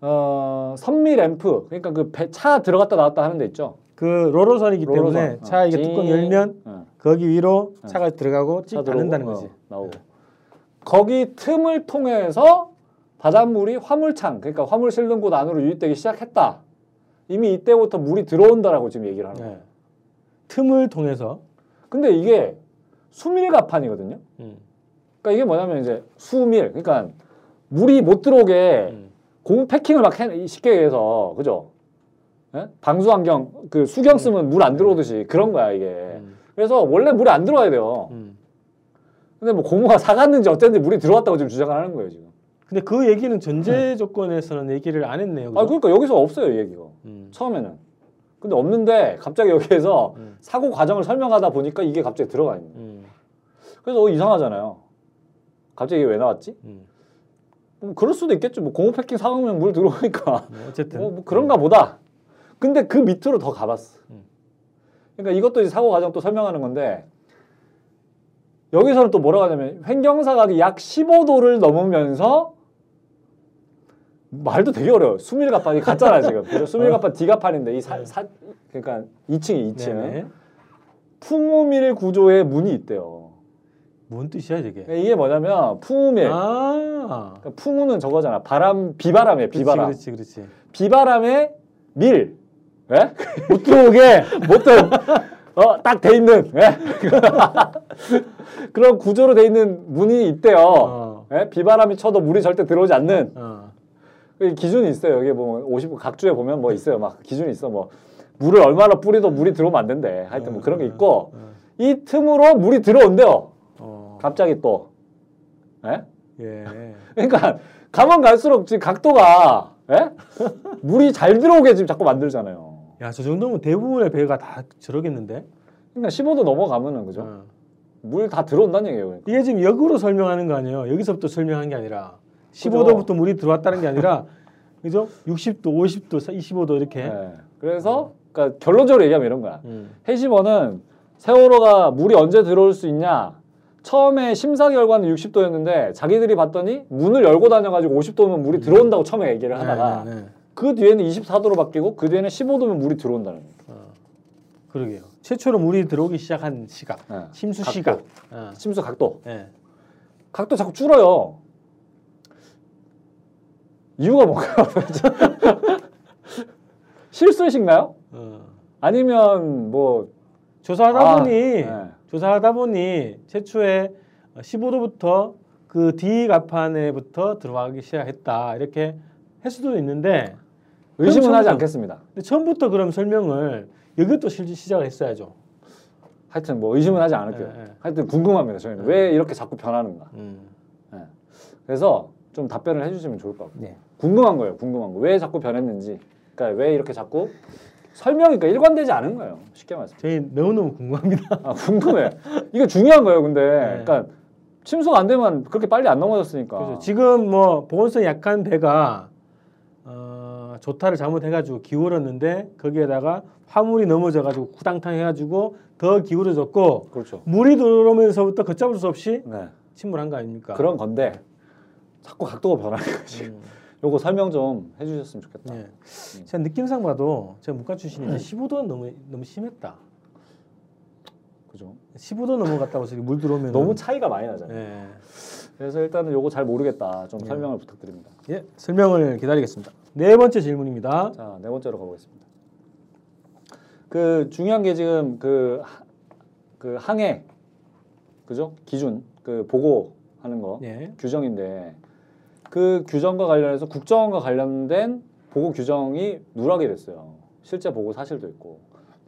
어, 선미 램프 그러니까 그 차 들어갔다 나왔다 하는 데 있죠. 그 로로선이기 때문에 롤러선. 차 어. 이게 징. 뚜껑 열면 어, 거기 위로 어. 차가 들어가고 쭉차 닫는다는 들어오고, 거지. 어, 나오고. 거기 틈을 통해서 바닷물이 화물창 그러니까 화물 실는 곳 안으로 유입되기 시작했다. 이미 이때부터 물이 들어온다라고 지금 얘기를 하는 거예요. 예. 틈을 통해서 근데 이게 수밀가판이거든요. 음. 그러니까 이게 뭐냐면 이제 수밀 그러니까 물이 못 들어오게 음. 고무 패킹을 막 해, 쉽게 해서 그죠? 예? 방수 안경 그 수경 쓰면 물 안 들어오듯이 그런 거야 이게. 음. 그래서 원래 물이 안 들어와야 돼요. 음. 근데 뭐 고무가 사갔는지 어쨌든지 물이 들어왔다고 지금 주장을 하는 거예요 지금. 근데 그 얘기는 전제 조건에서는 얘기를 안 했네요. 아 그죠? 그러니까 여기서 없어요 이 얘기가 음. 처음에는. 근데 없는데 갑자기 여기에서 음. 사고 과정을 설명하다 보니까 이게 갑자기 들어가 있는. 거예요. 음. 그래서 어, 이상하잖아요. 갑자기 이게 왜 나왔지? 음. 뭐 그럴 수도 있겠죠. 뭐 고무 패킹 사가면 물 들어오니까. 뭐 어쨌든 뭐, 뭐 그런가 보다. 근데 그 밑으로 더 가봤어. 음. 그러니까 이것도 이제 사고 과정 또 설명하는 건데 여기서는 또 뭐라고 하냐면 횡경사각이 약 15도를 넘으면서 말도 되게 어려워. 수밀가판이 같잖아 지금. 그죠? 수밀가판 D가판인데 이 사, 사 그러니까 2층이 2층 네네. 풍우밀 구조의 문이 있대요. 뭔 뜻이야 이게? 그러니까 이게 뭐냐면 풍우밀. 아. 그러니까 풍우는 저거잖아. 바람 비바람이에요. 비바람. 그렇지 그렇지. 비바람의 밀. 예? 못 들어오게. 못들 어딱 돼 있는 예? 그런 구조로 돼 있는 문이 있대요. 어. 예? 비바람이 쳐도 물이 절대 들어오지 않는 어. 그 기준이 있어요. 여기 뭐 50, 각주에 보면 뭐 있어요. 막 기준이 있어. 뭐 물을 얼마나 뿌리도 물이 들어오면 안 된대. 하여튼 뭐 그런 게 있고 어. 이 틈으로 물이 들어온대요. 어. 갑자기 또. 예? 예. 그러니까 가면 갈수록 지금 각도가 예? 물이 잘 들어오게 지금 자꾸 만들잖아요. 야, 저 정도면 대부분의 배가 다 저러겠는데? 그러니까 15도 넘어가면은 그죠? 어. 물다 들어온다는 얘기예요. 그러니까. 이게 지금 역으로 설명하는 거 아니에요? 여기서부터 설명한 게 아니라 15도부터 물이 들어왔다는 게 아니라 그죠? 60도, 50도, 25도 이렇게. 예. 그래서 그러니까 결론적으로 얘기하면 이런 거야. 음. 해시번은 세월호가 물이 언제 들어올 수 있냐? 처음에 심사 결과는 60도였는데 자기들이 봤더니 문을 열고 다녀가지고 50도면 물이 들어온다고 처음에 얘기를 하다가 네, 네, 네. 그 뒤에는 24도로 바뀌고 그 뒤에는 15도면 물이 들어온다는 거예요. 어. 그러게요. 최초로 물이 들어오기 시작한 시각. 예. 심수 각도. 시각. 어. 심수 각도. 예. 각도 자꾸 줄어요. 이유가 뭔가요? 실수이신가요? 어. 아니면 뭐 조사하다 아, 보니 네. 조사하다 보니 최초에 15도부터 그 D 가판에부터 들어가기 시작했다 이렇게 할 수도 있는데 의심은 하지 않겠습니다. 근데 처음부터 그럼 설명을 여기부터 실- 시작을 했어야죠. 하여튼 뭐 의심은 하지 않을게요. 네, 네. 하여튼 궁금합니다. 저희는 왜 이렇게 자꾸 변하는가. 음. 그래서 좀 답변을 해주시면 좋을 것 같고 네. 궁금한 거예요. 궁금한 거. 왜 자꾸 변했는지. 그러니까 왜 이렇게 자꾸 설명이 그러니까 일관되지 않은 거예요. 쉽게 말해서. 저희 너무너무 궁금합니다. 아, 궁금해. 이게 중요한 거예요. 근데 네. 그러니까 침수가 안 되면 그렇게 빨리 안 넘어졌으니까. 그렇죠. 지금 뭐 보온성이 약한 배가 어, 조타를 잘못해가지고 기울었는데 거기에다가 화물이 넘어져가지고 쿠당탕 해가지고 더 기울어졌고 그렇죠. 물이 들어오면서부터 걷잡을 수 없이 네. 침몰한 거 아닙니까? 그런 건데 자꾸 각도가 변하는 거지. 음, 요거 설명 좀 해주셨으면 좋겠다. 예. 제가 느낌상 봐도 제가 문과 출신인데 15도 너무 너무 심했다. 그죠? 15도 넘어갔다고 해서 물 들어오면 너무 차이가 많이 나잖아요. 예. 그래서 일단은 요거 잘 모르겠다. 좀 네. 설명을 부탁드립니다. 예, 설명을 기다리겠습니다. 네 번째 질문입니다. 자, 네 번째로 가보겠습니다. 그 중요한 게 지금 그, 하- 그 항해 그죠? 기준 그 보고하는 거 예. 규정인데 그 규정과 관련해서 국정원과 관련된 보고 규정이 누락이 됐어요. 실제 보고 사실도 있고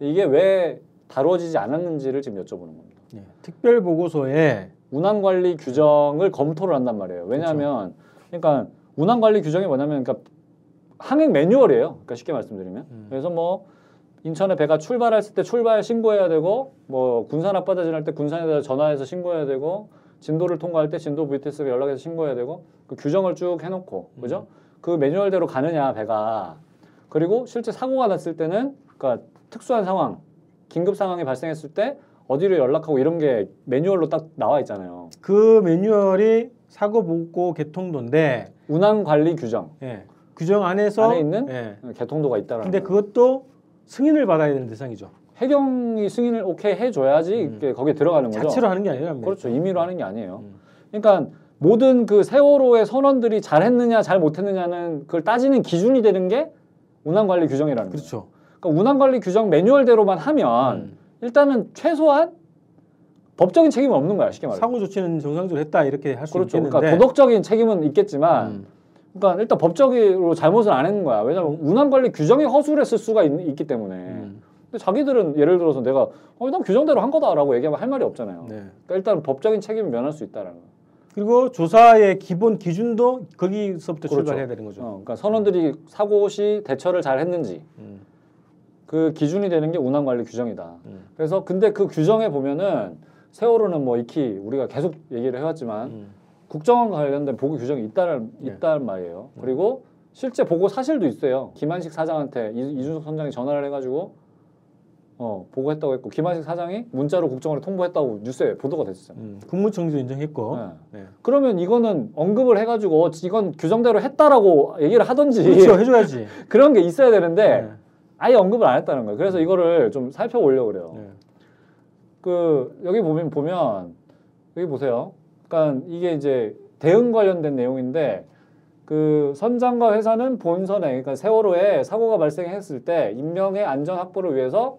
이게 왜 다루어지지 않았는지를 지금 여쭤보는 겁니다. 예. 특별 보고서에 운항 관리 규정을 검토를 한단 말이에요. 왜냐하면 그러니까 운항 관리 규정이 뭐냐면 그러니까 항행 매뉴얼이에요. 그러니까 쉽게 말씀드리면 음. 그래서 뭐 인천에 배가 출발했을 때 출발 신고해야 되고 뭐 군산 앞바다 지날 때 군산에다 전화해서 신고해야 되고 진도를 통과할 때 진도 VTS를 연락해서 신고해야 되고 그 규정을 쭉 해놓고 그죠? 그 매뉴얼대로 가느냐 배가 그리고 실제 사고가 났을 때는 그러니까 특수한 상황 긴급 상황이 발생했을 때 어디로 연락하고 이런 게 매뉴얼로 딱 나와 있잖아요. 그 매뉴얼이 사고 보고 개통도인데 운항 관리 규정 예. 규정 안에서 안에 있는 예. 개통도가 있다라는. 근데 거예요. 그것도 승인을 받아야 되는 대상이죠. 해경이 승인을 오케이 해줘야지 음. 거기에 들어가는 거죠. 자체로 하는 게 아니라 그렇죠. 임의로 하는 게 아니에요. 음. 그러니까 모든 그 세월호의 선원들이 잘했느냐 잘 못했느냐는 그걸 따지는 기준이 되는 게 운항관리 규정이라는 거예요. 그렇죠. 그러니까 운항관리 규정 매뉴얼대로만 하면 음. 일단은 최소한 법적인 책임은 없는 거야 쉽게 말해. 사고 조치는 정상적으로 했다 이렇게 할수 그렇죠. 있겠는데 그러니까 도덕적인 책임은 있겠지만 음. 그러니까 일단 법적으로 잘못을 안 했는 거야. 왜냐하면 운항관리 규정이 허술했을 수가 있, 기 때문에. 음. 근데 자기들은 예를 들어서 내가 어, 난 규정대로 한 거다라고 얘기하면 할 말이 없잖아요. 네. 그러니까 일단 법적인 책임을 면할 수 있다라는 거. 그리고 조사의 기본 기준도 거기서부터 그렇죠. 출발해야 되는 거죠. 어, 그러니까 선원들이 사고 시 대처를 잘 했는지 음. 그 기준이 되는 게 운항관리 규정이다. 음. 그래서 근데 그 규정에 보면은 세월호는 뭐 익히 우리가 계속 얘기를 해왔지만 음. 국정원과 관련된 보고 규정이 있다는 네. 있다는 말이에요. 그리고 실제 보고 사실도 있어요. 김한식 사장한테 이, 이준석 선장이 전화를 해가지고 어 보고했다고 했고 김한식 사장이 문자로 국정원에 통보했다고 뉴스에 보도가 됐어요. 음. 국무총리도 인정했고 네. 네. 그러면 이거는 언급을 해가지고 어, 이건 규정대로 했다라고 얘기를 하던지 그렇죠 해줘야지. 그런 게 있어야 되는데 네. 아예 언급을 안 했다는 거예요. 그래서 이거를 좀 살펴보려고 그래요. 네. 그 여기 보면 보면 여기 보세요. 그러니까 이게 이제 대응 관련된 내용인데 그 선장과 회사는 본선에 그러니까 세월호에 사고가 발생했을 때 인명의 안전 확보를 위해서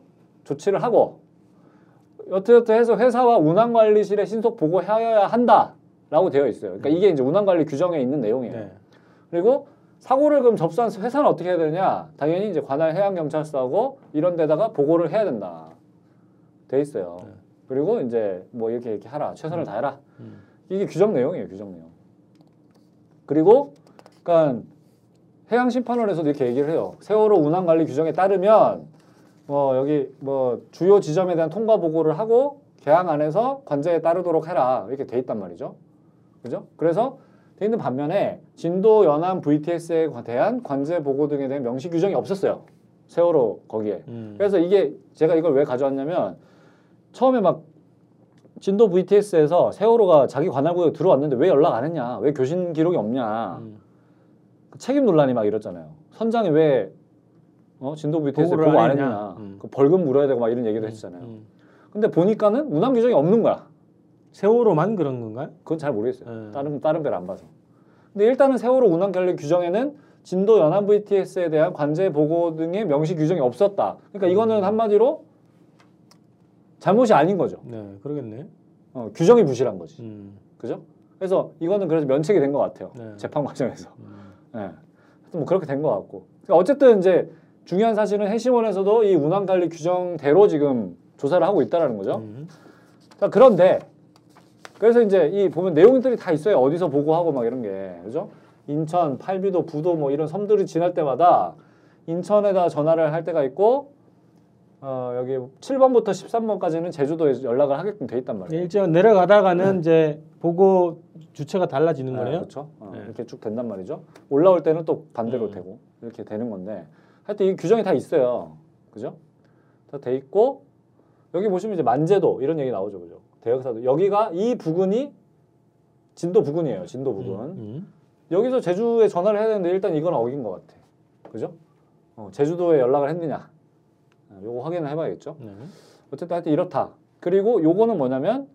조치를 하고 여트여트 해서 회사와 운항관리실에 신속 보고하여야 한다라고 되어 있어요. 그러니까 이게 이제 운항관리 규정에 있는 내용이에요. 네. 그리고 사고를 그럼 접수한 회사는 어떻게 해야 되느냐? 당연히 이제 관할 해양경찰서하고 이런 데다가 보고를 해야 된다. 돼 있어요. 네. 그리고 이제 뭐 이렇게 이렇게 하라. 최선을 다해라. 음. 이게 규정 내용이에요. 규정 내용. 그리고 그러니까 해양 심판원에서도 이렇게 얘기를 해요. 세월호 운항 관리 규정에 따르면 뭐 여기 뭐 주요 지점에 대한 통과 보고를 하고 개항 안에서 관제에 따르도록 해라. 이렇게 돼 있단 말이죠. 그죠? 그래서 돼 있는 반면에 진도 연안 VTS에 대한 관제 보고 등에 대한 명시 규정이 없었어요. 세월호 거기에. 음. 그래서 이게 제가 이걸 왜 가져왔냐면 처음에 막 진도 VTS에서 세월호가 자기 관할구역에 들어왔는데 왜 연락 안 했냐? 왜 교신 기록이 없냐? 음. 그 책임 논란이 막 이랬잖아요. 선장이 왜 어? 진도 VTS 보고를 보고 안안 했냐? 음. 그 벌금 물어야 되고 막 이런 얘기도 했잖아요. 음. 근데 보니까는 운항 규정이 없는 거야. 세월호만 그런 건가요? 그건 잘 모르겠어요. 음. 다른 다른 배를 안 봐서. 근데 일단은 세월호 운항 관리 규정에는 진도 연안 VTS에 대한 관제 보고 등의 명시 규정이 없었다. 그러니까 음. 이거는 한마디로 잘못이 아닌 거죠. 네, 그러겠네. 어, 규정이 부실한 거지. 음. 그죠? 그래서 이거는 그래서 면책이 된 것 같아요. 네. 재판 과정에서. 음. 예. 하여튼 뭐 그렇게 된 것 같고. 그러니까 어쨌든 이제 중요한 사실은 해시원에서도 이 운항 관리 규정대로 지금 조사를 하고 있다라는 거죠. 음. 자, 그런데 그래서 이제 이 보면 내용들이 다 있어요. 어디서 보고하고 막 이런 게. 그죠? 인천, 팔비도, 부도 뭐 이런 섬들이 지날 때마다 인천에다 전화를 할 때가 있고 어, 여기 7번부터 13번까지는 제주도에 연락을 하게끔 돼 있단 말이에요. 일정 내려가다가는 이제 보고 주체가 달라지는 네, 거네요. 그렇죠. 어, 네. 이렇게 쭉 된단 말이죠. 올라올 때는 또 반대로 음. 되고 이렇게 되는 건데 하여튼 이 규정이 다 있어요. 그죠? 다 돼 있고 여기 보시면 이제 만제도 이런 얘기 나오죠. 그죠? 대역사도 여기가 이 부근이 진도 부근이에요. 진도 부근. 음, 여기서 제주에 전화를 해야 되는데 일단 이건 어긴 것 같아. 그죠? 어, 제주도에 연락을 했느냐. 어, 요거 확인을 해봐야겠죠. 음. 네. 어쨌든 하여튼 이렇다. 그리고 요거는 뭐냐면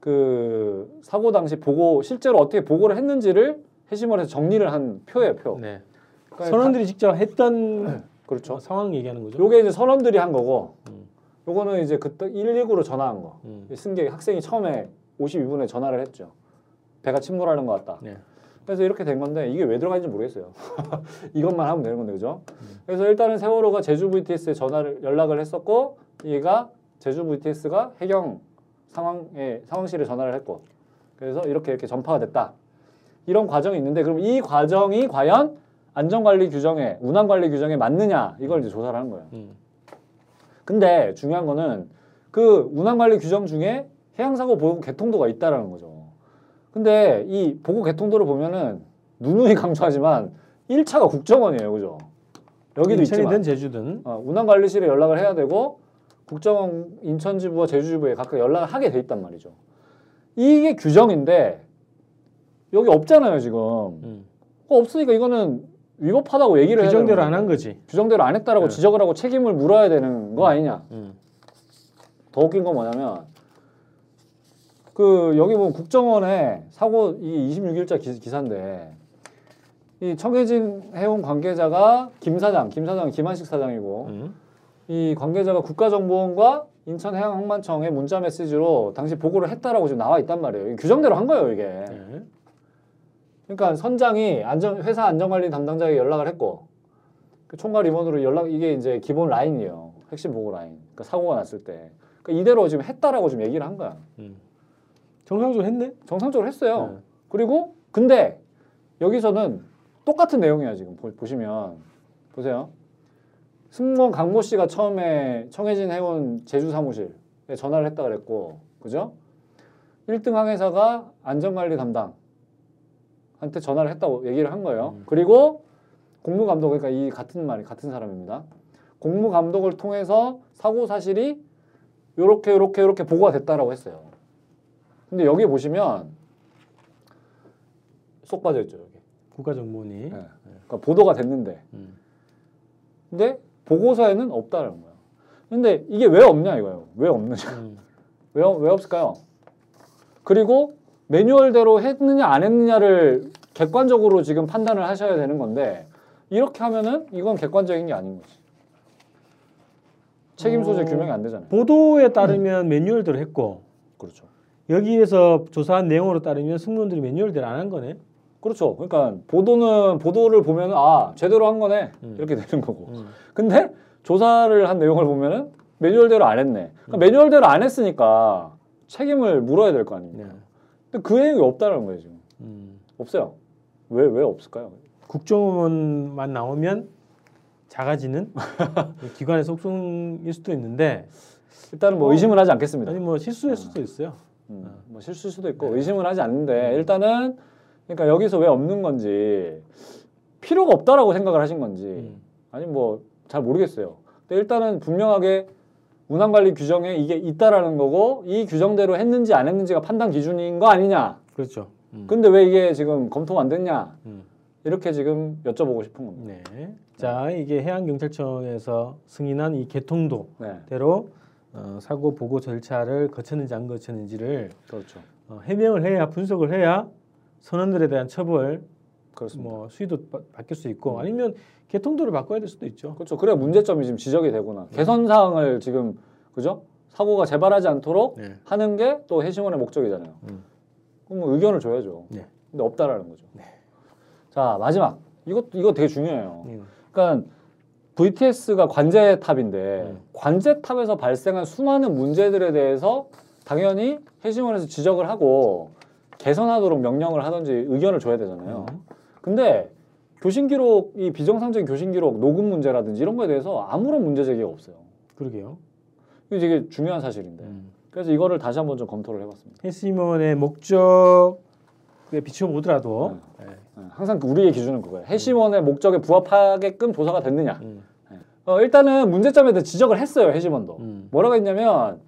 그 사고 당시 보고 실제로 어떻게 보고를 했는지를 해시멀에서 정리를 한 표예요, 표. 네. 그러니까 선원들이 직접 했던 다- 그렇죠. 상황 얘기하는 거죠. 요게 이제 선원들이 한 거고 음. 요거는 이제 그때 119로 전화한 거. 음. 승객 학생이 처음에 52분에 전화를 했죠. 배가 침몰하는 것 같다. 네. 그래서 이렇게 된 건데 이게 왜 들어가는지 모르겠어요. 이것만 하면 되는 건데 그죠? 음. 그래서 일단은 세월호가 제주 VTS에 전화를 연락을 했었고 얘가 제주 VTS가 해경 상황에 상황실에 전화를 했고 그래서 이렇게 이렇게 전파가 됐다. 이런 과정이 있는데 그럼 이 과정이 과연 안전관리 규정에 운항관리 규정에 맞느냐 이걸 이제 조사를 하는 거예요. 음. 근데 중요한 거는 그 운항관리 규정 중에 해양사고 보고 개통도가 있다라는 거죠. 근데 이 보고 개통도를 보면은 누누이 강조하지만 1차가 국정원이에요. 그죠? 여기도 있지만 인천이든 제주든 어, 운항관리실에 연락을 해야 되고 국정원 인천지부와 제주지부에 각각 연락을 하게 돼 있단 말이죠. 이게 규정인데 여기 없잖아요, 지금. 음. 어, 없으니까 이거는 위법하다고 얘기를 규정대로 안. 한 거지. 규정대로 안 했다라고 네. 지적을 하고 책임을 물어야 되는 거 아니냐. 음. 더 웃긴 건 뭐냐면 그 여기 보면 국정원에 사고 이 26일자 기, 기사인데 이 청해진 해운 관계자가 김 사장, 김 사장은 김한식 사장이고 음. 이 관계자가 국가정보원과 인천해양항만청에 문자 메시지로 당시 보고를 했다라고 지금 나와 있단 말이에요. 규정대로 한 거예요, 이게. 네. 그러니까 선장이 안전 회사 안전관리 담당자에게 연락을 했고 그 총괄 임원으로 연락 이게 이제 기본 라인이에요. 핵심 보고 라인. 그러니까 사고가 났을 때. 그러니까 이대로 지금 했다라고 지금 얘기를 한 거야. 음. 정상적으로 했네. 정상적으로 했어요. 네. 그리고 근데 여기서는 똑같은 내용이야 지금 보, 보시면 보세요. 승무원 강모 씨가 처음에 청해진 해운 제주 사무실에 전화를 했다 그랬고 그죠? 1등 항해사가 안전관리 담당 한테 전화를 했다고 얘기를 한 거예요. 음. 그리고 공무 감독 그러니까 이 같은 말이 같은 사람입니다. 공무 감독을 통해서 사고 사실이 요렇게 요렇게 요렇게 보고가 됐다라고 했어요. 근데 여기 보시면 쏙 빠져 있죠 여기. 국가정보원이. 네. 그러니까 보도가 됐는데, 음. 근데 보고서에는 없다는 거예요. 근데 이게 왜 없냐 이거예요. 왜 없느냐? 음. 왜, 왜 없을까요? 그리고 매뉴얼대로 했느냐 안 했느냐를 객관적으로 지금 판단을 하셔야 되는 건데 이렇게 하면은 이건 객관적인 게 아닌 거지. 책임 소재 어. 규명이 안 되잖아요. 보도에 따르면 매뉴얼대로 했고 그렇죠. 여기에서 조사한 내용으로 따르면 승무원들이 매뉴얼대로 안 한 거네. 그렇죠. 그러니까 보도는 보도를 보면은 아 제대로 한 거네 음. 이렇게 되는 거고. 음. 근데 조사를 한 내용을 보면은 매뉴얼대로 안 했네. 그러니까 매뉴얼대로 안 했으니까 책임을 물어야 될 거 아닙니까? 네. 근데 그 내용이 없다는 거예요 지금. 음. 없어요. 왜 왜 없을까요? 국정원만 나오면 작아지는 기관의 속성일 수도 있는데 일단은 뭐 어. 의심을 하지 않겠습니다. 아니 뭐 실수일 수도 있어요. 음, 뭐 실수일 수도 있고 네. 의심을 하지 않는데 일단은 그러니까 여기서 왜 없는 건지 필요가 없다라고 생각을 하신 건지 음. 아니 뭐 잘 모르겠어요. 근데 일단은 분명하게 운항관리 규정에 이게 있다라는 거고 이 규정대로 했는지 안 했는지가 판단 기준인 거 아니냐. 그렇죠. 음. 근데 왜 이게 지금 검토가 안 됐냐. 음. 이렇게 지금 여쭤보고 싶은 겁니다. 네. 자 이게 해양경찰청에서 승인한 이 개통도대로 네, 어, 사고 보고 절차를 거쳤는지 안 거쳤는지를 그렇죠. 어, 해명을 해야 분석을 해야 선원들에 대한 처벌 그렇습니다. 뭐 수위도 바, 바뀔 수 있고 음. 아니면 개통도를 바꿔야 될 수도 있죠. 그렇죠. 그래야 문제점이 지금 지적이 되거나 개선 사항을 지금 그죠? 사고가 재발하지 않도록 네. 하는 게 또 해시원의 목적이잖아요. 음. 그럼 뭐 의견을 줘야죠. 네. 근데 없다라는 거죠. 자 마지막 이것 이거 되게 중요해요. 음. 그러니까 VTS가 관제탑인데 음. 관제탑에서 발생한 수많은 문제들에 대해서 당연히 해시원에서 지적을 하고 개선하도록 명령을 하든지 의견을 줘야 되잖아요. 음. 근데 교신 기록 이 비정상적인 교신 기록 녹음 문제라든지 이런 거에 대해서 아무런 문제 제기가 없어요. 그러게요. 이게 되게 중요한 사실인데. 음. 그래서 이거를 다시 한번 좀 검토를 해봤습니다. 해시몬의 목적에 비춰보더라도 네. 네, 항상 그 우리의 기준은 그거예요. 해시몬의 목적에 부합하게끔 조사가 됐느냐. 음. 어, 일단은 문제점에 대해 지적을 했어요. 해시몬도. 음. 뭐라고 했냐면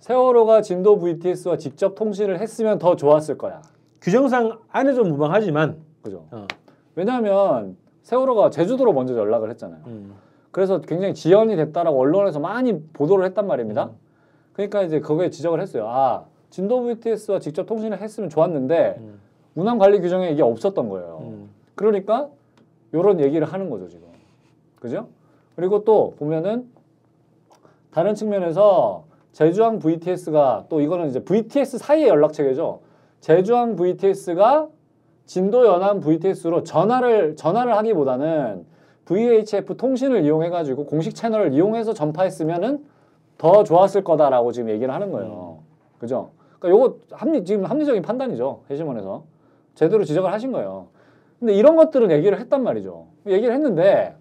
세월호가 진도 VTS와 직접 통신을 했으면 더 좋았을 거야. 규정상 안 해도 무방하지만 그죠? 어. 왜냐하면 세월호가 제주도로 먼저 연락을 했잖아요. 음. 그래서 굉장히 지연이 됐다라고 언론에서 많이 보도를 했단 말입니다. 음. 그러니까 이제 거기에 지적을 했어요. 아 진도 VTS와 직접 통신을 했으면 좋았는데 음. 운항 관리 규정에 이게 없었던 거예요. 음. 그러니까 이런 얘기를 하는 거죠 지금. 그죠? 그리고 또 보면은 다른 측면에서 제주항 VTS가 또 이거는 이제 VTS 사이의 연락 체계죠. 제주항 VTS가 진도 연안 VTS로 전화를 전화를 하기보다는 VHF 통신을 이용해 가지고 공식 채널을 이용해서 전파했으면은 더 좋았을 거다라고 지금 얘기를 하는 거예요. 그죠? 그러니까 요거 합리 지금 합리적인 판단이죠. 해시몬에서 제대로 지적을 하신 거예요. 근데 이런 것들은 얘기를 했단 말이죠. 얘기를 했는데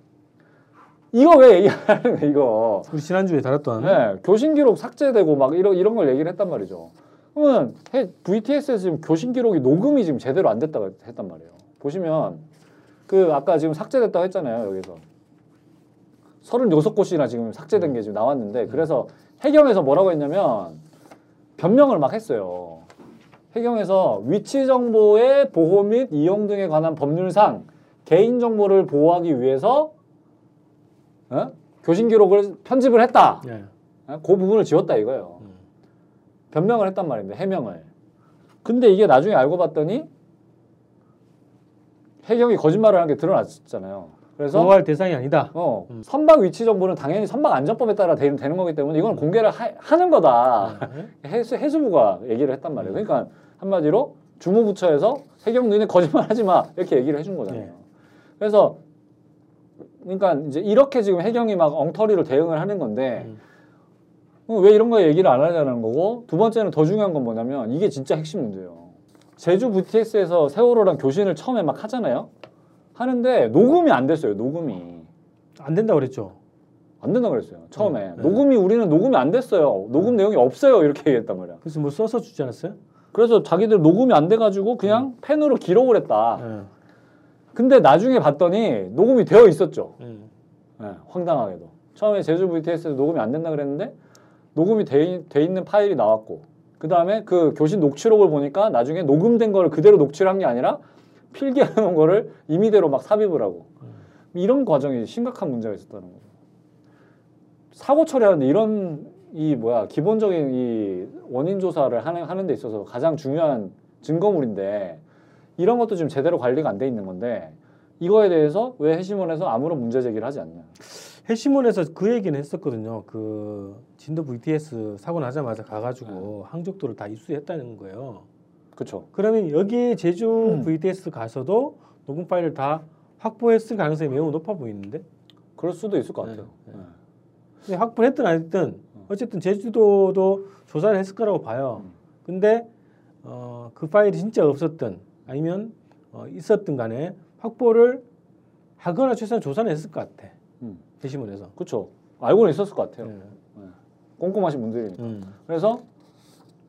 이거 왜 얘기하는 거야 이거? 우리 지난주에 다뤘던 네, 교신 기록 삭제되고 막 이런 이런 걸 얘기를 했단 말이죠. 그러면 해- VTS에서 지금 교신 기록이 녹음이 지금 제대로 안 됐다고 했단 말이에요. 보시면 그 아까 지금 삭제됐다고 했잖아요 여기서 36곳이나 지금 삭제된 게 지금 나왔는데 그래서 해경에서 뭐라고 했냐면 변명을 막 했어요. 해경에서 위치 정보의 보호 및 이용 등에 관한 법률상 개인 정보를 보호하기 위해서 어? 교신 기록을 편집을 했다. 예. 어? 그 부분을 지웠다 이거예요. 음. 변명을 했단 말입니다. 해명을. 근데 이게 나중에 알고 봤더니 해경이 거짓말을 한 게 드러났잖아요. 그래서 보호할 대상이 아니다. 어, 음. 선박 위치 정보는 당연히 선박 안전법에 따라 되, 는 거기 때문에 이건 공개를 하, 는 거다. 네. 해수, 해수부가 얘기를 했단 말이에요. 음. 그러니까 한마디로 주무부처에서 해경 너희는 거짓말하지 마 이렇게 얘기를 해준 거잖아요. 네. 그래서 그러니까 이제 이렇게 지금 해경이 막 엉터리로 대응을 하는 건데 음. 어, 왜 이런 거 얘기를 안 하냐는 거고 두 번째는 더 중요한 건 뭐냐면 이게 진짜 핵심 문제예요. 제주 VTS에서 세월호랑 교신을 처음에 막 하잖아요. 하는데 녹음이 안 됐어요. 녹음이 안 된다고 그랬죠. 안 된다 그랬어요. 처음에 음, 네. 녹음이 우리는 녹음이 안 됐어요. 녹음 내용이 없어요. 이렇게 얘기했단 말이야. 그래서 뭐 써서 주지 않았어요? 그래서 자기들 녹음이 안 돼가지고 그냥 펜으로 기록을 했다. 예. 근데 나중에 봤더니 녹음이 되어 있었죠. 음. 예, 황당하게도 처음에 제주 VTS에서 녹음이 안 된다 그랬는데 녹음이 돼, 있- 돼 있는 파일이 나왔고 그 다음에 그 교신 녹취록을 보니까 나중에 녹음된 거를 그대로 녹취를 한 게 아니라 필기해 놓은 거를 임의대로 막 삽입을 하고 이런 과정이 심각한 문제가 있었다는 거죠. 사고 처리하는데 이런 이 뭐야 기본적인 이 원인 조사를 하는 하는 데 있어서 가장 중요한 증거물인데 이런 것도 지금 제대로 관리가 안 돼 있는 건데 이거에 대해서 왜 해시몬에서 아무런 문제 제기를 하지 않냐? 해시몬에서 그 얘기는 했었거든요. 그 진도 VTS 사고 나자마자 가가지고 네. 항적도를 다 입수했다는 거예요. 그렇죠. 그러면 여기 제주 음. VTS 가서도 녹음 파일을 다 확보했을 가능성이 매우 높아 보이는데 그럴 수도 있을 것 같아요. 네, 네. 근데 확보했든 안 했든 어쨌든 제주도도 조사를 했을 거라고 봐요. 음. 근데 어, 그 파일이 진짜 없었든 아니면 어, 있었든 간에 확보를 하거나 최소한 조사는 했을 것 같아. 음. 해시몬에서. 그렇죠. 알고는 있었을 것 같아요. 네. 꼼꼼하신 분들이니까. 음. 그래서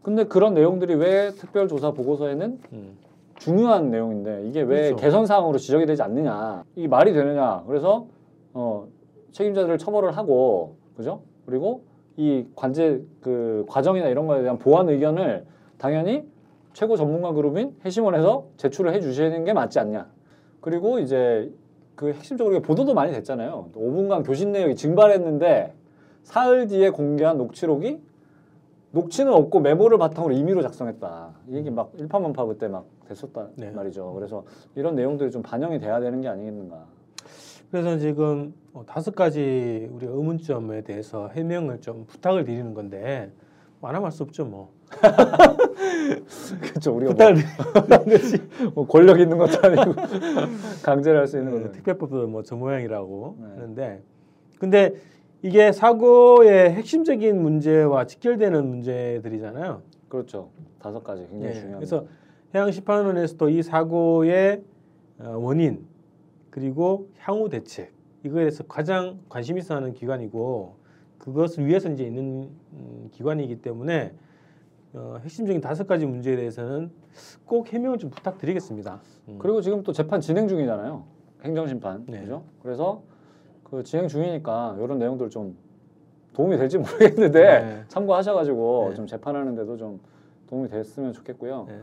근데 그런 내용들이 왜 특별조사 보고서에는 음. 중요한 내용인데 이게 왜 그렇죠. 개선 사항으로 지적이 되지 않느냐 이게 말이 되느냐 그래서 어, 책임자들을 처벌을 하고 그죠 그리고 이 관제 그 과정이나 이런 거에 대한 보완 의견을 당연히 최고 전문가 그룹인 해시몬에서 제출을 해주시는 게 맞지 않냐 그리고 이제 그 핵심적으로 이게 보도도 많이 됐잖아요 5분간 교신 내역이 증발했는데 사흘 뒤에 공개한 녹취록이 녹취는 없고 메모를 바탕으로 임의로 작성했다. 이 얘기 막 일파만파 그때 막 됐었다 네. 말이죠. 그래서 이런 내용들이 좀 반영이 돼야 되는 게 아니겠는가. 그래서 지금 어, 다섯 가지 우리가 의문점에 대해서 해명을 좀 부탁을 드리는 건데 뭐안 하면 할 수 없죠 뭐. 그렇죠. 우리가 부탁을 뭐, 뭐 권력 있는 것도 아니고 강제를 할 수 있는 그 거죠. 특별법도 뭐 저 모양이라고 네. 하는데 근데 이게 사고의 핵심적인 문제와 직결되는 문제들이잖아요. 그렇죠. 다섯 가지 굉장히 예, 중요한. 그래서 해양 심판원에서도 이 사고의 어, 원인 그리고 향후 대책 이거에 대해서 가장 관심 있어하는 기관이고 그것을 위해서 이제 있는 음, 기관이기 때문에 어, 핵심적인 다섯 가지 문제에 대해서는 꼭 해명을 좀 부탁드리겠습니다. 음. 그리고 지금 또 재판 진행 중이잖아요. 행정심판. 네. 그죠? 그래서 그 진행 중이니까 이런 내용들 좀 도움이 될지 모르겠는데 네. 참고하셔가지고 네. 좀 재판하는데도 좀 도움이 됐으면 좋겠고요. 네.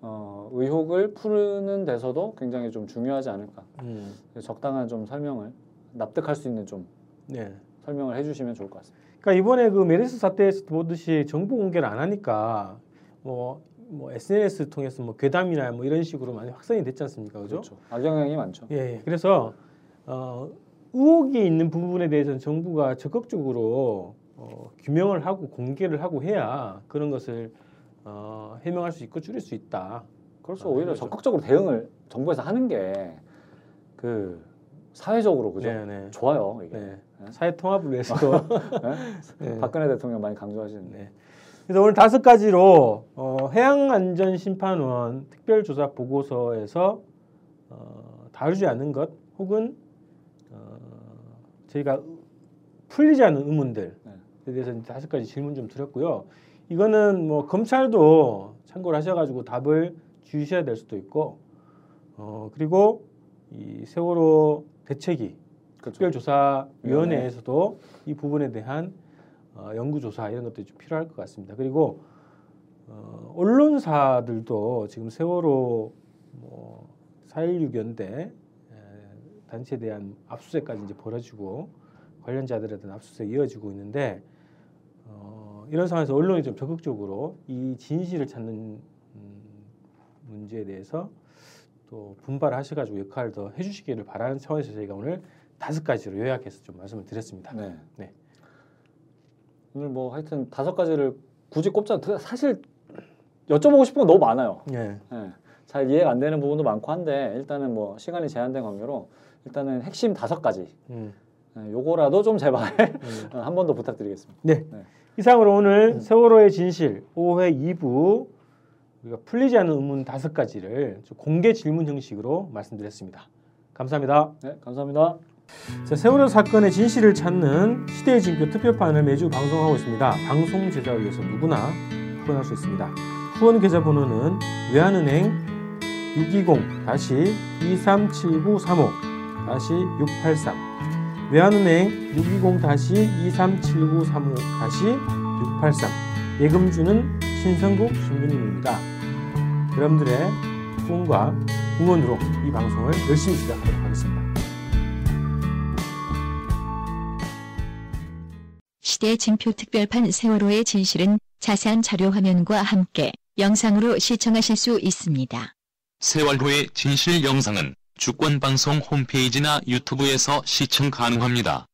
어, 의혹을 푸는 데서도 굉장히 좀 중요하지 않을까. 음. 적당한 좀 설명을 납득할 수 있는 좀 네. 설명을 해주시면 좋을 것 같습니다. 그러니까 이번에 그 메르스 사태에서 보듯이 정보 공개를 안 하니까 뭐, 뭐 SNS 통해서 뭐 괴담이나 뭐 이런 식으로 많이 확산이 됐지 않습니까, 그죠? 그렇죠. 악영향이 많죠. 예, 예. 그래서 어, 의혹이 있는 부분에 대해서는 정부가 적극적으로 어, 규명을 하고 공개를 하고 해야 그런 것을 어, 해명할 수 있고 줄일 수 있다. 그렇죠. 아, 오히려 그렇죠. 적극적으로 대응을 정부에서 하는 게 그 사회적으로 그죠? 네, 네. 좋아요. 이게. 네. 사회 통합을 위해서도. 네. 박근혜 대통령 많이 강조하시는데. 네. 그래서 오늘 다섯 가지로 어, 해양안전심판원 특별조사 보고서에서 어, 다루지 않은 것 혹은 어, 저희가 풀리지 않은 의문들에 네. 대해서 다섯 가지 질문 좀 드렸고요. 이거는 뭐 검찰도 참고를 하셔가지고 답을 주셔야 될 수도 있고 어, 그리고 이 세월호 대책위 그렇죠. 특별조사위원회에서도 이 부분에 대한 어, 연구조사 이런 것들이 좀 필요할 것 같습니다. 그리고 어, 언론사들도 지금 세월호 뭐 4.16 연대 에, 단체에 대한 압수수색까지 이제 벌어지고 관련자들에 대한 압수수색 이어지고 있는데 어, 이런 상황에서 언론이 좀 적극적으로 이 진실을 찾는 음, 문제에 대해서 또 분발하셔가지고 역할을 더 해주시기를 바라는 차원에서 저희가 오늘 다섯 가지로 요약해서 좀 말씀을 드렸습니다. 네. 네. 오늘 뭐 하여튼 다섯 가지를 굳이 꼽자 사실 여쭤보고 싶은 건 너무 많아요. 네. 예. 잘 이해가 안 되는 부분도 많고 한데 일단은 뭐 시간이 제한된 관계로 일단은 핵심 다섯 가지 음, 예, 요거라도 좀 제발 음. 한 번 더 부탁드리겠습니다. 네. 네. 이상으로 오늘 세월호의 진실 5회 2부 우리가 풀리지 않은 의문 다섯 가지를 좀 공개 질문 형식으로 말씀드렸습니다. 감사합니다. 네, 감사합니다. 자, 세월호 사건의 진실을 찾는 시대의 진표 특별판을 매주 방송하고 있습니다. 방송 제작을 위해서 누구나 후원할 수 있습니다. 후원 계좌 번호는 외환은행 620-237935-683 외환은행 620-237935-683 예금주는 신성국 신부님입니다. 여러분들의 후원과 응원으로 이 방송을 열심히 시작하도록 하겠습니다. 시대 징표 특별판 세월호의 진실은 자세한 자료 화면과 함께 영상으로 시청하실 수 있습니다. 세월호의 진실 영상은 주권방송 홈페이지나 유튜브에서 시청 가능합니다.